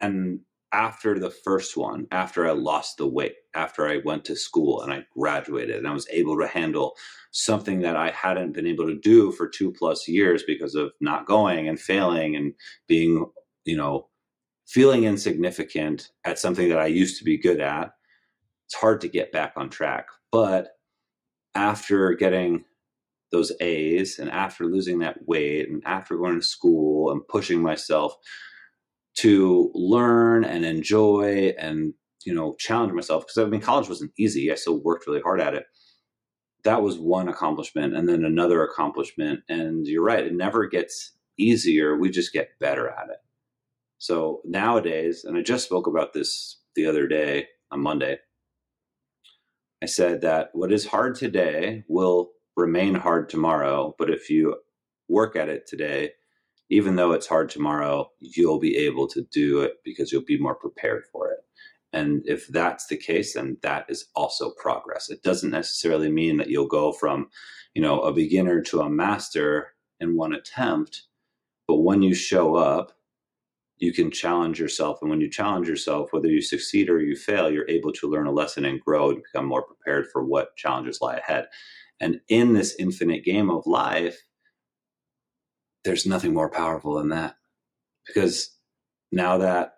And after the first one, after I lost the weight, after I went to school and I graduated and I was able to handle something that I hadn't been able to do for two plus years because of not going and failing and being, you know, feeling insignificant at something that I used to be good at, it's hard to get back on track. But after getting those A's and after losing that weight and after going to school and pushing myself to learn and enjoy and you know challenge myself because I mean college wasn't easy. I still worked really hard at it. That was one accomplishment, and then another accomplishment. And you're right; it never gets easier. We just get better at it. So nowadays, and I just spoke about this the other day on Monday. I said that what is hard today will remain hard tomorrow, but if you work at it today, even though it's hard tomorrow, you'll be able to do it because you'll be more prepared for it. And if that's the case, then that is also progress. It doesn't necessarily mean that you'll go from, you know, a beginner to a master in one attempt. But when you show up, you can challenge yourself. And when you challenge yourself, whether you succeed or you fail, you're able to learn a lesson and grow and become more prepared for what challenges lie ahead. And in this infinite game of life, there's nothing more powerful than that because now that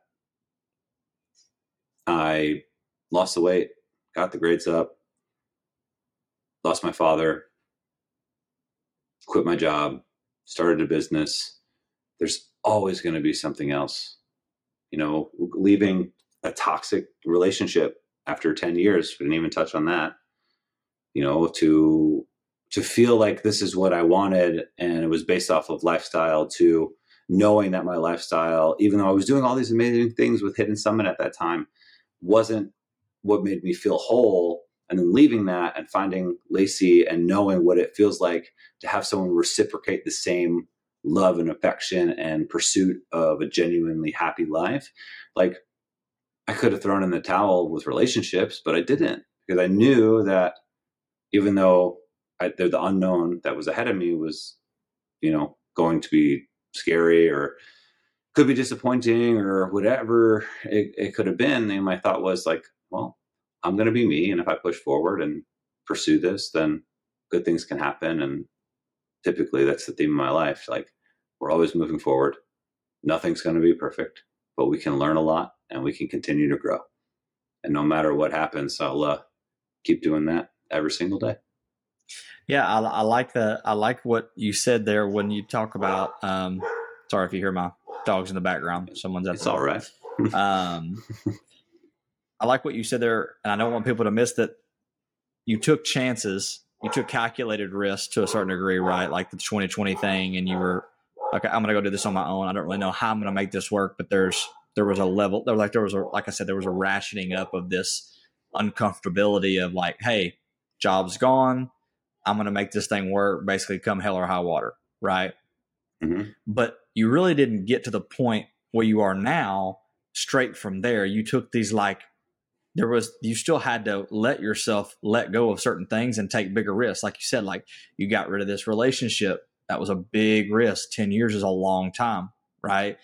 I lost the weight, got the grades up, lost my father, quit my job, started a business, there's always going to be something else. You know, leaving a toxic relationship after 10 years, we didn't even touch on that, you know, to to feel like this is what I wanted and it was based off of lifestyle to knowing that my lifestyle, even though I was doing all these amazing things with Hidden Summit at that time, wasn't what made me feel whole. And then leaving that and finding Lacey and knowing what it feels like to have someone reciprocate the same love and affection and pursuit of a genuinely happy life. Like I could have thrown in the towel with relationships, but I didn't because I knew that even though I, the, the unknown that was ahead of me was, you know, going to be scary or could be disappointing or whatever it, it could have been. And my thought was like, well, I'm going to be me. And if I push forward and pursue this, then good things can happen. And typically that's the theme of my life. Like we're always moving forward. Nothing's going to be perfect, but we can learn a lot and we can continue to grow. And no matter what happens, I'll uh, keep doing that every single day. Yeah, I, I, like the I like what you said there when you talk about. Um, sorry if you hear my dogs in the background. Someone's at it's all right. [LAUGHS] um, I like what you said there, and I don't want people to miss that. You took chances, you took calculated risks to a certain degree, right? Like the 2020 thing, and you were okay. I'm going to go do this on my own. I don't really know how I'm going to make this work, but there's there was a level there, like there was a like I said, there was a rationing up of this uncomfortability of like, hey, job's gone I'm going to make this thing work, basically come hell or high water, right? Mm-hmm. But you really didn't get to the point where you are now straight from there. You took these like, there was, you still had to let yourself let go of certain things and take bigger risks. Like you said, like you got rid of this relationship. That was a big risk. 10 years is a long time, right?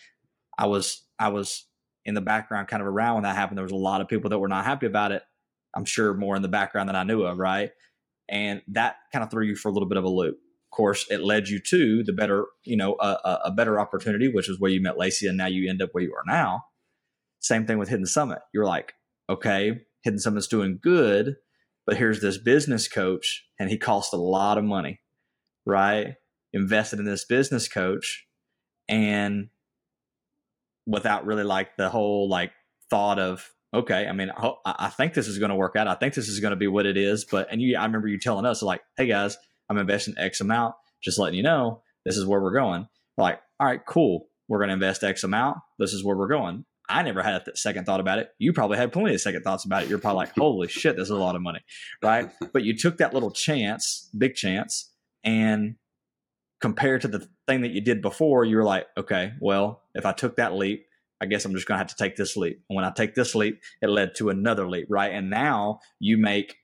I was, I was in the background kind of around when that happened. There was a lot of people that were not happy about it. I'm sure more in the background than I knew of, right? And that kind of threw you for a little bit of a loop. Of course, it led you to the better, you know, a, a better opportunity, which is where you met Lacey, and now you end up where you are now. Same thing with Hidden Summit. You're like, okay, Hidden Summit's doing good, but here's this business coach, and he cost a lot of money, right? Invested in this business coach, and without really like the whole like thought of okay, I mean, I think this is going to work out. I think this is going to be what it is. But, and you, I remember you telling us, like, hey guys, I'm investing X amount, just letting you know this is where we're going. like, all right, cool. We're going to invest X amount. This is where we're going. I never had a second thought about it. You probably had plenty of second thoughts about it. You're probably like, holy [LAUGHS] shit, this is a lot of money. Right. But you took that little chance, big chance, and compared to the thing that you did before, you were like, okay, well, if I took that leap, I guess I'm just going to have to take this leap. And when I take this leap, it led to another leap, right? And now you make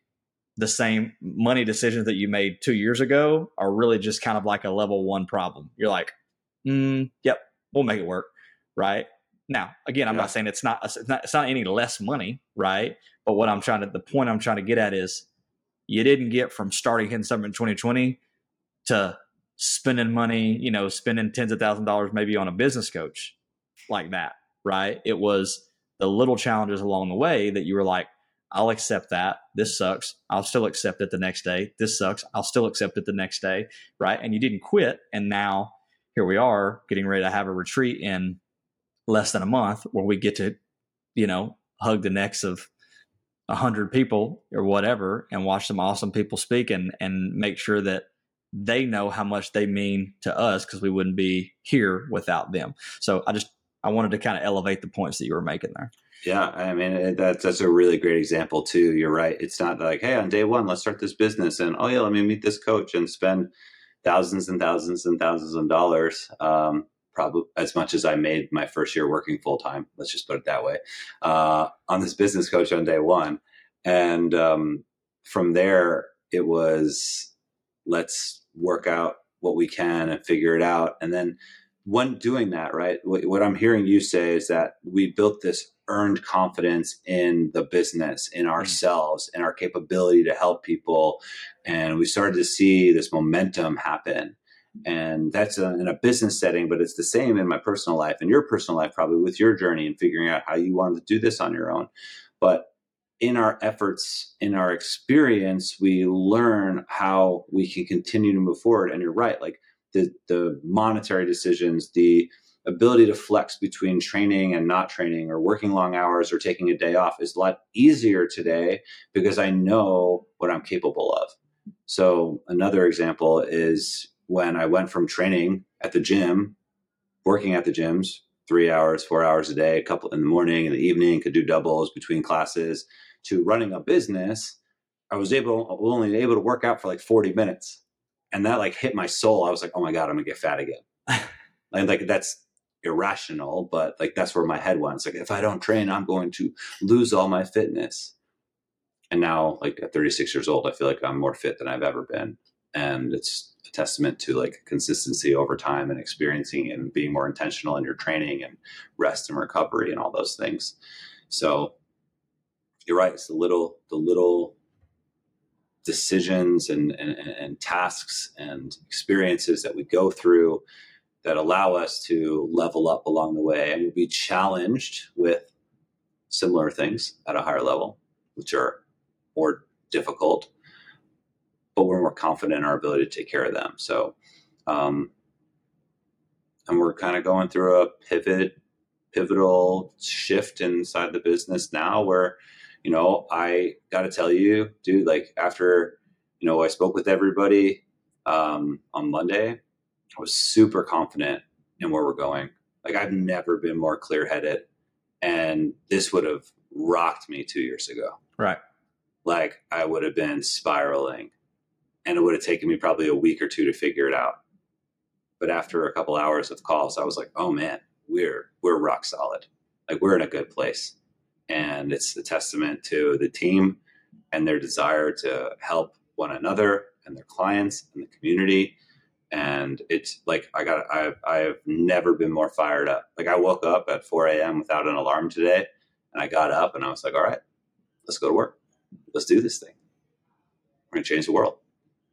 the same money decisions that you made two years ago are really just kind of like a level one problem. You're like, mm, yep, we'll make it work, right? Now, again, I'm Yeah. not saying it's not, it's not it's not any less money, right? But what I'm trying to the point I'm trying to get at is you didn't get from starting Hidden Summit in 2020 to spending money, you know, spending tens of thousand dollars maybe on a business coach like that, right? It was the little challenges along the way that you were like, I'll accept that. This sucks. I'll still accept it the next day. This sucks. I'll still accept it the next day, right? And you didn't quit. And now here we are getting ready to have a retreat in less than a month where we get to, you know, hug the necks of a hundred people or whatever and watch some awesome people speak and and make sure that they know how much they mean to us because we wouldn't be here without them. So I just I wanted to kind of elevate the points that you were making there. Yeah, I mean that's that's a really great example too. You're right. It's not like, hey, on day one, let's start this business, and oh yeah, let me meet this coach and spend thousands and thousands and thousands of dollars. Um, probably as much as I made my first year working full time. Let's just put it that way. Uh, on this business coach on day one, and um, from there it was let's work out what we can and figure it out, and then when doing that, right, what, what I'm hearing you say is that we built this earned confidence in the business, in hmm. ourselves, in our capability to help people. And we started to see this momentum happen. And that's a, in a business setting, but it's the same in my personal life and your personal life, probably with your journey and figuring out how you wanted to do this on your own. But in our efforts, in our experience, we learn how we can continue to move forward. And you're right, like the the monetary decisions, the ability to flex between training and not training or working long hours or taking a day off is a lot easier today because I know what I'm capable of. So another example is when I went from training at the gym, working at the gyms, three hours, four hours a day, a couple in the morning, in the evening, could do doubles between classes, to running a business, I was able only able to work out for like 40 minutes. And that like hit my soul. I was like, oh my God, I'm gonna get fat again. [LAUGHS] and like that's irrational, but like that's where my head went. It's like if I don't train, I'm going to lose all my fitness. And now, like at 36 years old, I feel like I'm more fit than I've ever been. And it's a testament to like consistency over time and experiencing and being more intentional in your training and rest and recovery and all those things. So you're right. It's the little, the little decisions and, and, and tasks and experiences that we go through that allow us to level up along the way and we'll be challenged with similar things at a higher level, which are more difficult, but we're more confident in our ability to take care of them. So, um, and we're kind of going through a pivot, pivotal shift inside the business now where, you know, I got to tell you, dude, like after, you know, I spoke with everybody um, on Monday, I was super confident in where we're going. Like I've never been more clear headed. And this would have rocked me two years ago. Right. Like I would have been spiraling and it would have taken me probably a week or two to figure it out. But after a couple hours of calls, I was like, oh man, we're we're rock solid. Like we're in a good place. And it's a testament to the team and their desire to help one another and their clients and the community and it's like I got I've I've never been more fired up. Like I woke up at 4 a.m. without an alarm today, and I got up and I was like, all right, let's go to work, let's do this thing. We're gonna change the world.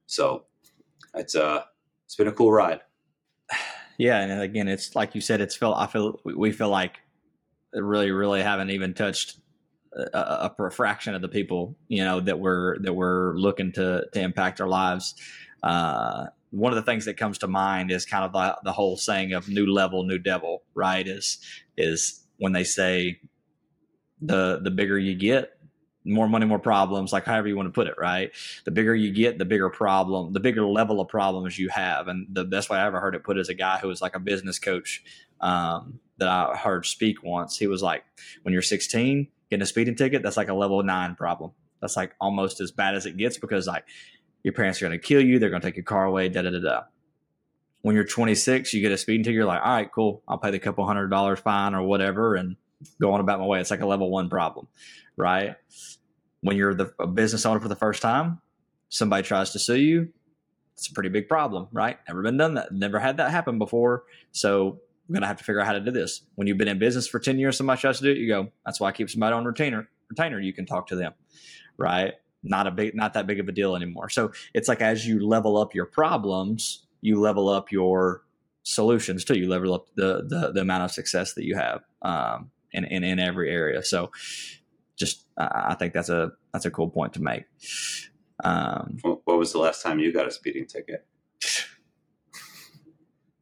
So it's uh it's been a cool ride. [SIGHS] Yeah, and again, it's like you said, it's felt. I feel we feel like really, really haven't even touched a, a fraction of the people you know that we're that we're looking to to impact our lives. Uh, one of the things that comes to mind is kind of the, the whole saying of "new level, new devil." Right? Is is when they say the the bigger you get, more money, more problems, like however you want to put it, right? The bigger you get, the bigger problem, the bigger level of problems you have. And the best way I ever heard it put is a guy who was like a business coach um, that I heard speak once. He was like, when you're 16, getting a speeding ticket, that's like a level nine problem. That's like almost as bad as it gets because like your parents are going to kill you, they're going to take your car away, da da da da. When you're 26, you get a speeding ticket, you're like, all right, cool, I'll pay the couple hundred dollars fine or whatever and go on about my way. It's like a level one problem, right? when you're the a business owner for the first time, somebody tries to sue you. It's a pretty big problem, right? Never been done that. Never had that happen before. So I'm gonna have to figure out how to do this. When you've been in business for ten years, somebody tries to do it, you go. That's why I keep somebody on retainer. Retainer, you can talk to them, right? Not a big, not that big of a deal anymore. So it's like as you level up your problems, you level up your solutions too. You level up the the, the amount of success that you have um, in, in in every area. So just uh, I think that's a that's a cool point to make. Um, what was the last time you got a speeding ticket?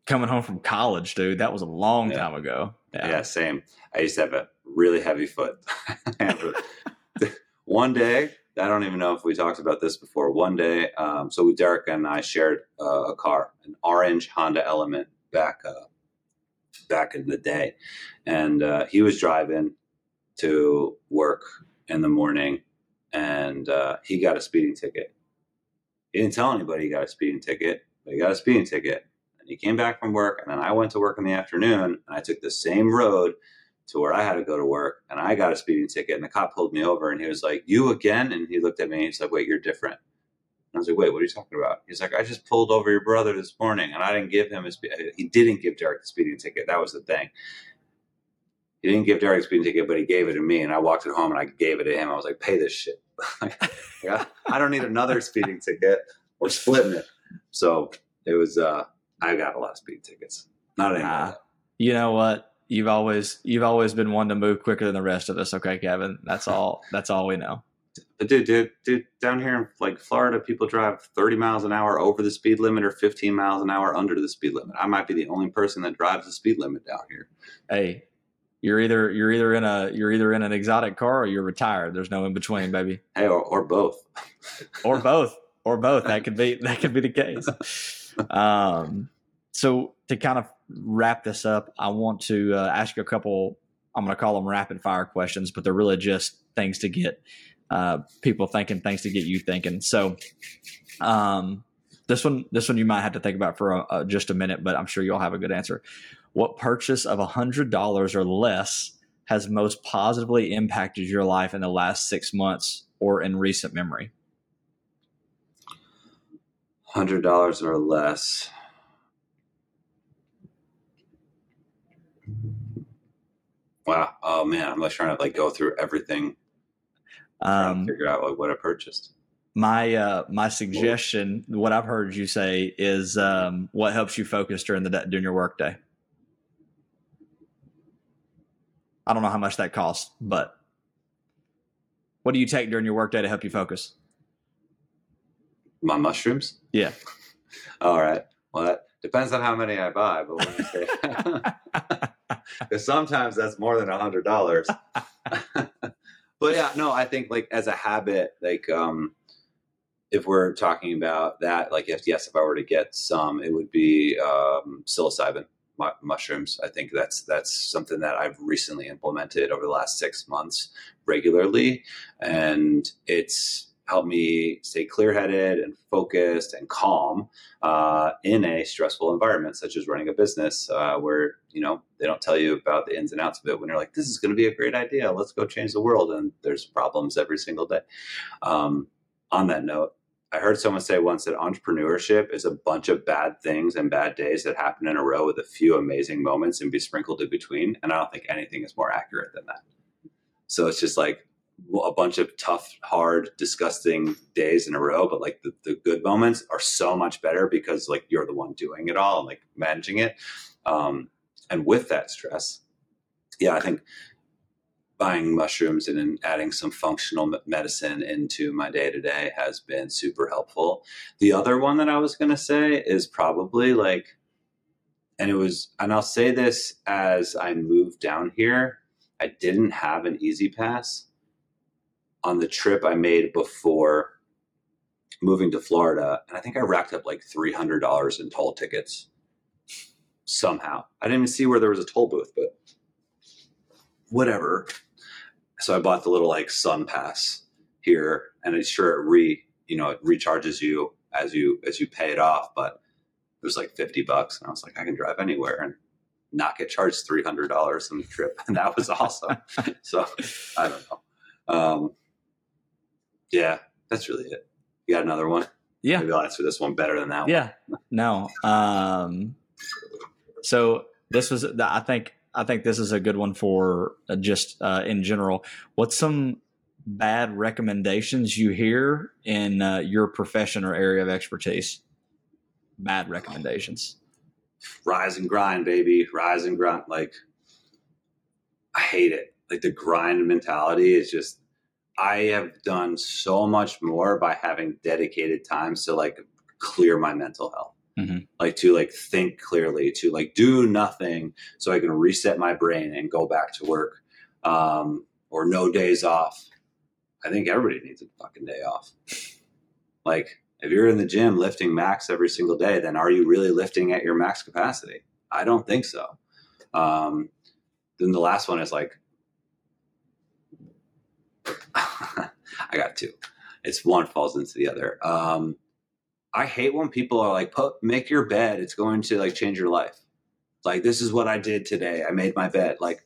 Coming home from college, dude, that was a long Yeah. time ago. Yeah. same. I used to have a really heavy foot. [LAUGHS] [LAUGHS] One day, I don't even know if we talked about this before. One day, um, so we, Derek and I shared uh, a car, an orange Honda Element back uh, back in the day, and uh, he was driving to work in the morning, and uh, he got a speeding ticket. He didn't tell anybody he got a speeding ticket, but he got a speeding ticket. He came back from work, and then I went to work in the afternoon, and I took the same road to where I had to go to work, and I got a speeding ticket, and the cop pulled me over, and he was like, "You again?" And he looked at me, and he's like, "Wait, you're different." And I was like, "Wait, what are you talking about?" He's like, "I just pulled over your brother this morning, and I didn't give him a spe- he didn't give Derek the speeding ticket. That was the thing. He didn't give Derek a speeding ticket, but he gave it to me, and I walked it home and I gave it to him. I was like, "Pay this shit. [LAUGHS] yeah, I don't need another speeding ticket. We're splitting it." So it was. uh I got a lot of speeding tickets. Not anymore. Nah. You know what? You've always you've always been one to move quicker than the rest of us. Okay, Cavan. That's [LAUGHS] all. That's all we know. But dude, dude, dude, down here in like Florida, people drive 30 miles an hour over the speed limit or 15 miles an hour under the speed limit. I might be the only person that drives the speed limit down here. Hey, you're either you're either in a you're either in an exotic car or you're retired. There's no in between, baby. Hey, or, or both. or both or both that could be that could be the [LAUGHS] case um so to kind of wrap this up i want to uh, ask you a couple i'm going to call them rapid fire questions but they're really just things to get uh, people thinking things to get you thinking. So um this one this one you might have to think about for a, a, just a minute but i'm sure you'll have a good answer. What purchase of hundred dollars or less has most positively impacted your life in the last six months or in recent memory $100 or less. Wow. Oh man, I'm like trying to like go through everything, um figure out like what I purchased. my uh my suggestion what i've heard you say is um what helps you focus during the day, during your work day i don't know how much that costs but what do you take during your work day to help you focus My mushrooms. yeah All right. Well, that depends on how many I buy, but when you say, [LAUGHS] [LAUGHS] because sometimes that's more than a hundred dollars. [LAUGHS] but yeah, no, I think like as a habit, like um, if we're talking about that, like if yes, if I were to get some, it would be um, psilocybin mu- mushrooms. I think that's that's something that I've recently implemented over the last six months regularly, and it's helped me stay clear-headed and focused and calm uh, in a stressful environment such as running a business uh, where you know they don't tell you about the ins and outs of it when you're like this is going to be a great idea. Let's go change the world and there's problems every single day. Um, on that note i heard someone say once that entrepreneurship is a bunch of bad things and bad days that happen in a row with a few amazing moments and be sprinkled in between and i don't think anything is more accurate than that. So it's just like a bunch of tough, hard, disgusting days in a row, but like the, the good moments are so much better because like you're the one doing it all and like managing it. Um, and with that stress, yeah, I think buying mushrooms and then adding some functional medicine into my day to day has been super helpful. The other one that I was going to say is probably like, and it was, and I'll say this as I moved down here, I didn't have an E-ZPass on the trip I made before moving to Florida, and I think I racked up like three hundred dollars in toll tickets. Somehow, I didn't even see where there was a toll booth, but whatever. So I bought the little like SunPass here, and it's sure it re you know it recharges you as you as you pay it off, but it was like fifty bucks, and I was like, I can drive anywhere and not get charged three hundred dollars on the trip, [LAUGHS] and that was awesome. [LAUGHS] so I don't know. Um, Yeah, that's really it. You got another one? Yeah. Maybe I'll answer this one better than that one. Yeah. No. Um, so this was, I think, I think this is a good one for uh, just uh, in general. What's some bad recommendations you hear in uh, your profession or area of expertise? Bad recommendations. Rise and grind, baby. Rise and grind. Like, I hate it. Like the grind mentality is just. I have done so much more by having dedicated times to like clear my mental health. Mhm. like to like think clearly to like do nothing so i can reset my brain and go back to work um or no days off. I think everybody needs a fucking day off. Like if you're in the gym lifting max every single day then are you really lifting at your max capacity? I don't think so. Um then the last one is like i got two it's one falls into the other um I hate when people are like, "Put make your bed. It's going to like change your life." Like this is what I did today. I made my bed. Like,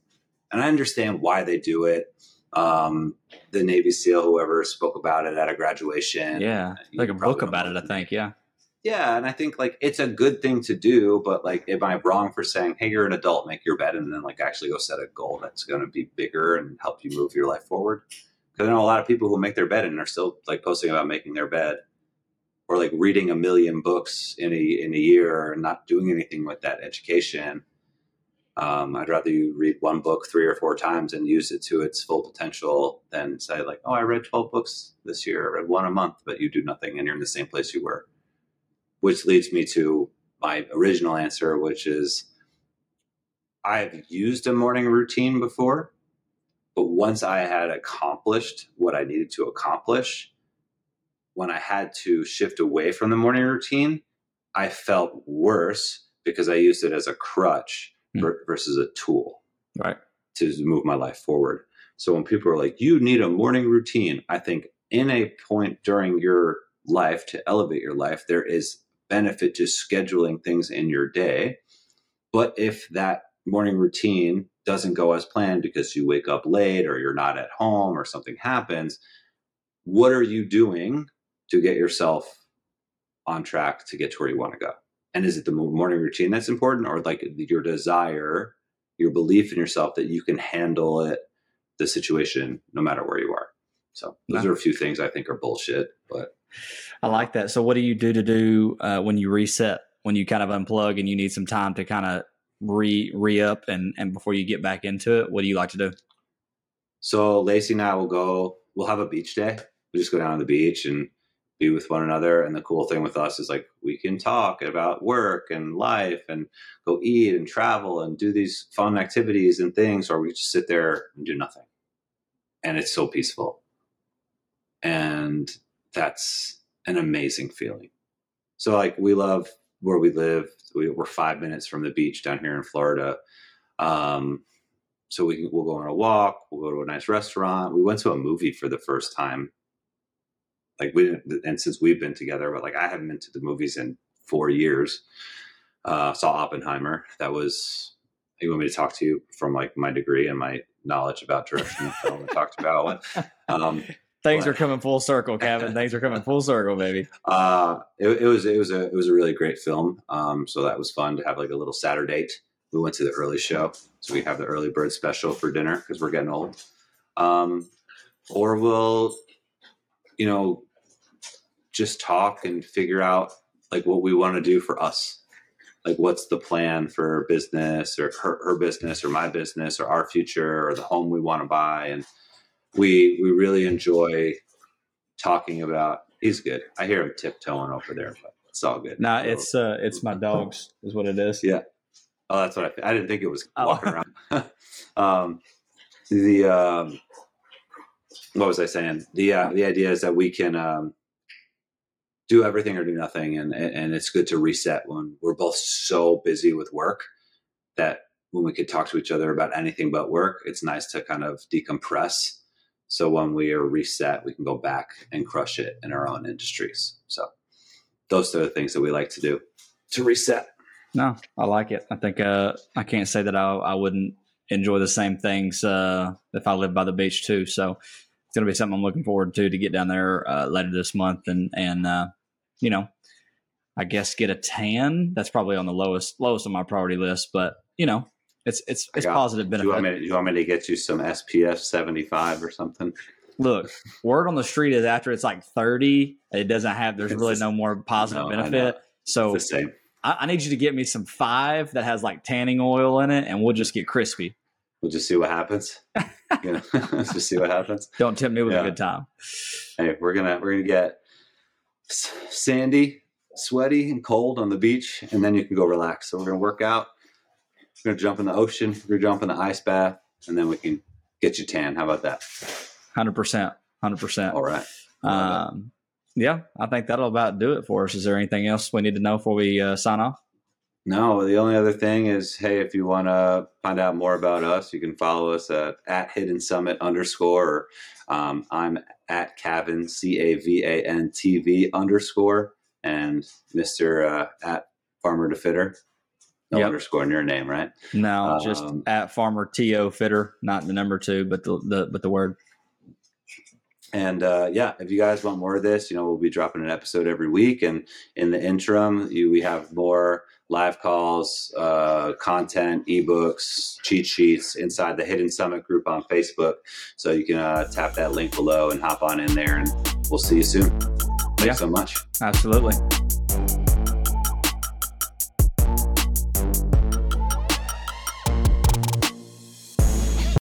and I understand why they do it. Um, the Navy SEAL, whoever spoke about it at a graduation. Yeah. Like a book about it, I think. Yeah. Yeah, and I think like it's a good thing to do, but like, am I wrong for saying, "Hey, you're an adult, make your bed," and then like actually go set a goal that's going to be bigger and help you move your life forward? Because I know a lot of people who make their bed and are still like posting about making their bed, or like reading a million books in a in a year and not doing anything with that education. Um, I'd rather you read one book three or four times and use it to its full potential than say like, "Oh, I read twelve books this year, I read one a month," but you do nothing and you're in the same place you were which leads me to my original answer, which is I've used a morning routine before, but once I had accomplished what I needed to accomplish, when I had to shift away from the morning routine, I felt worse because I used it as a crutch Hmm. versus a tool Right. to move my life forward. So when people are like, you need a morning routine, I think in a point during your life to elevate your life, there is benefit to scheduling things in your day. But if that morning routine doesn't go as planned because you wake up late or you're not at home or something happens, what are you doing to get yourself on track to get to where you want to go? And is it the morning routine that's important or like your desire, your belief in yourself that you can handle it, the situation, no matter where you are? So those are a few things I think are bullshit, but I like that. So, what do you do to do uh, when you reset, when you kind of unplug and you need some time to kind of re re up and and before you get back into it? What do you like to do? So Lacey and I will go. We'll have a beach day. We just go down to the beach and be with one another. And the cool thing with us is like we can talk about work and life and go eat and travel and do these fun activities and things, or we just sit there and do nothing. And it's so peaceful. And that's an amazing feeling. So like we love where we live. We, we're five minutes from the beach down here in Florida. Um, so we can, we'll go on a walk. We'll go to a nice restaurant. We went to a movie for the first time. Like we didn't, and since we've been together, but like I haven't been to the movies in four years. Uh, saw Oppenheimer. That was. You want me to talk to you from like my degree and my knowledge about direction of film? and talked about it. [LAUGHS] Um, Things What? are coming full circle, Cavan. [LAUGHS] Things are coming full circle, baby. uh, it, it was it was a it was a really great film. Um, so that was fun to have like a little Saturday date. We went to the early show, so we have the early bird special for dinner because we're getting old. Um, or we'll, you know, just talk and figure out like what we want to do for us. Like what's the plan for business or her, her business or my business or our future or the home we want to buy and we we really enjoy talking about he's good. I hear him tiptoeing over there, but it's all good. No, it's uh, it's my dogs, is what it is. Yeah. Oh, that's what I. I didn't think it was Oh. walking around. [LAUGHS] um, the um, what was I saying? The uh, the idea is that we can um, do everything or do nothing, and and it's good to reset when we're both so busy with work that when we could talk to each other about anything but work, it's nice to kind of decompress. So when we are reset, we can go back and crush it in our own industries. So those are the things that we like to do to reset. No, I like it. I think uh, I can't say that I, I wouldn't enjoy the same things uh, if I lived by the beach too. So it's going to be something I'm looking forward to to get down there uh, later this month and and uh, you know, I guess get a tan. That's probably on the lowest lowest on my priority list, but you know, it's it's it's positive Do you, want benefit. me, do you want me to get you some SPF 75 or something? Look, word on the street is after it's like 30, it doesn't have. There's It's really no more positive No, benefit. So It's the same. I, I need you to get me some five that has like tanning oil in it, and we'll just get crispy. We'll just see what happens. you know, [LAUGHS] let's just see what happens. [LAUGHS] Don't tempt me with Yeah. a good time. Hey, we're gonna we're gonna get s- sandy, sweaty, and cold on the beach, and then you can go relax. So we're gonna work out. We're gonna jump in the ocean. We're gonna jump in the ice bath, and then we can get you tan. How about that? Hundred percent, hundred percent. All right. Um, yeah, I think that'll about do it for us. Is there anything else we need to know before we uh, sign off? No, the only other thing is, hey, if you want to find out more about us, you can follow us at, at Hidden Summit underscore. Or, um, I'm at Cavan C A V A N T V underscore, and Mister uh, at Farmer to Fitter. No Yep. underscore in your name, right? No, just Um, at Farmer To Fitter, not the number two, but the, the but the word. And uh, yeah, if you guys want more of this, you know, we'll be dropping an episode every week. And in the interim, you, we have more live calls, uh, content, ebooks, cheat sheets inside the Hidden Summit group on Facebook. So you can uh, tap that link below and hop on in there. And we'll see you soon. Thanks Yeah. so much. Absolutely.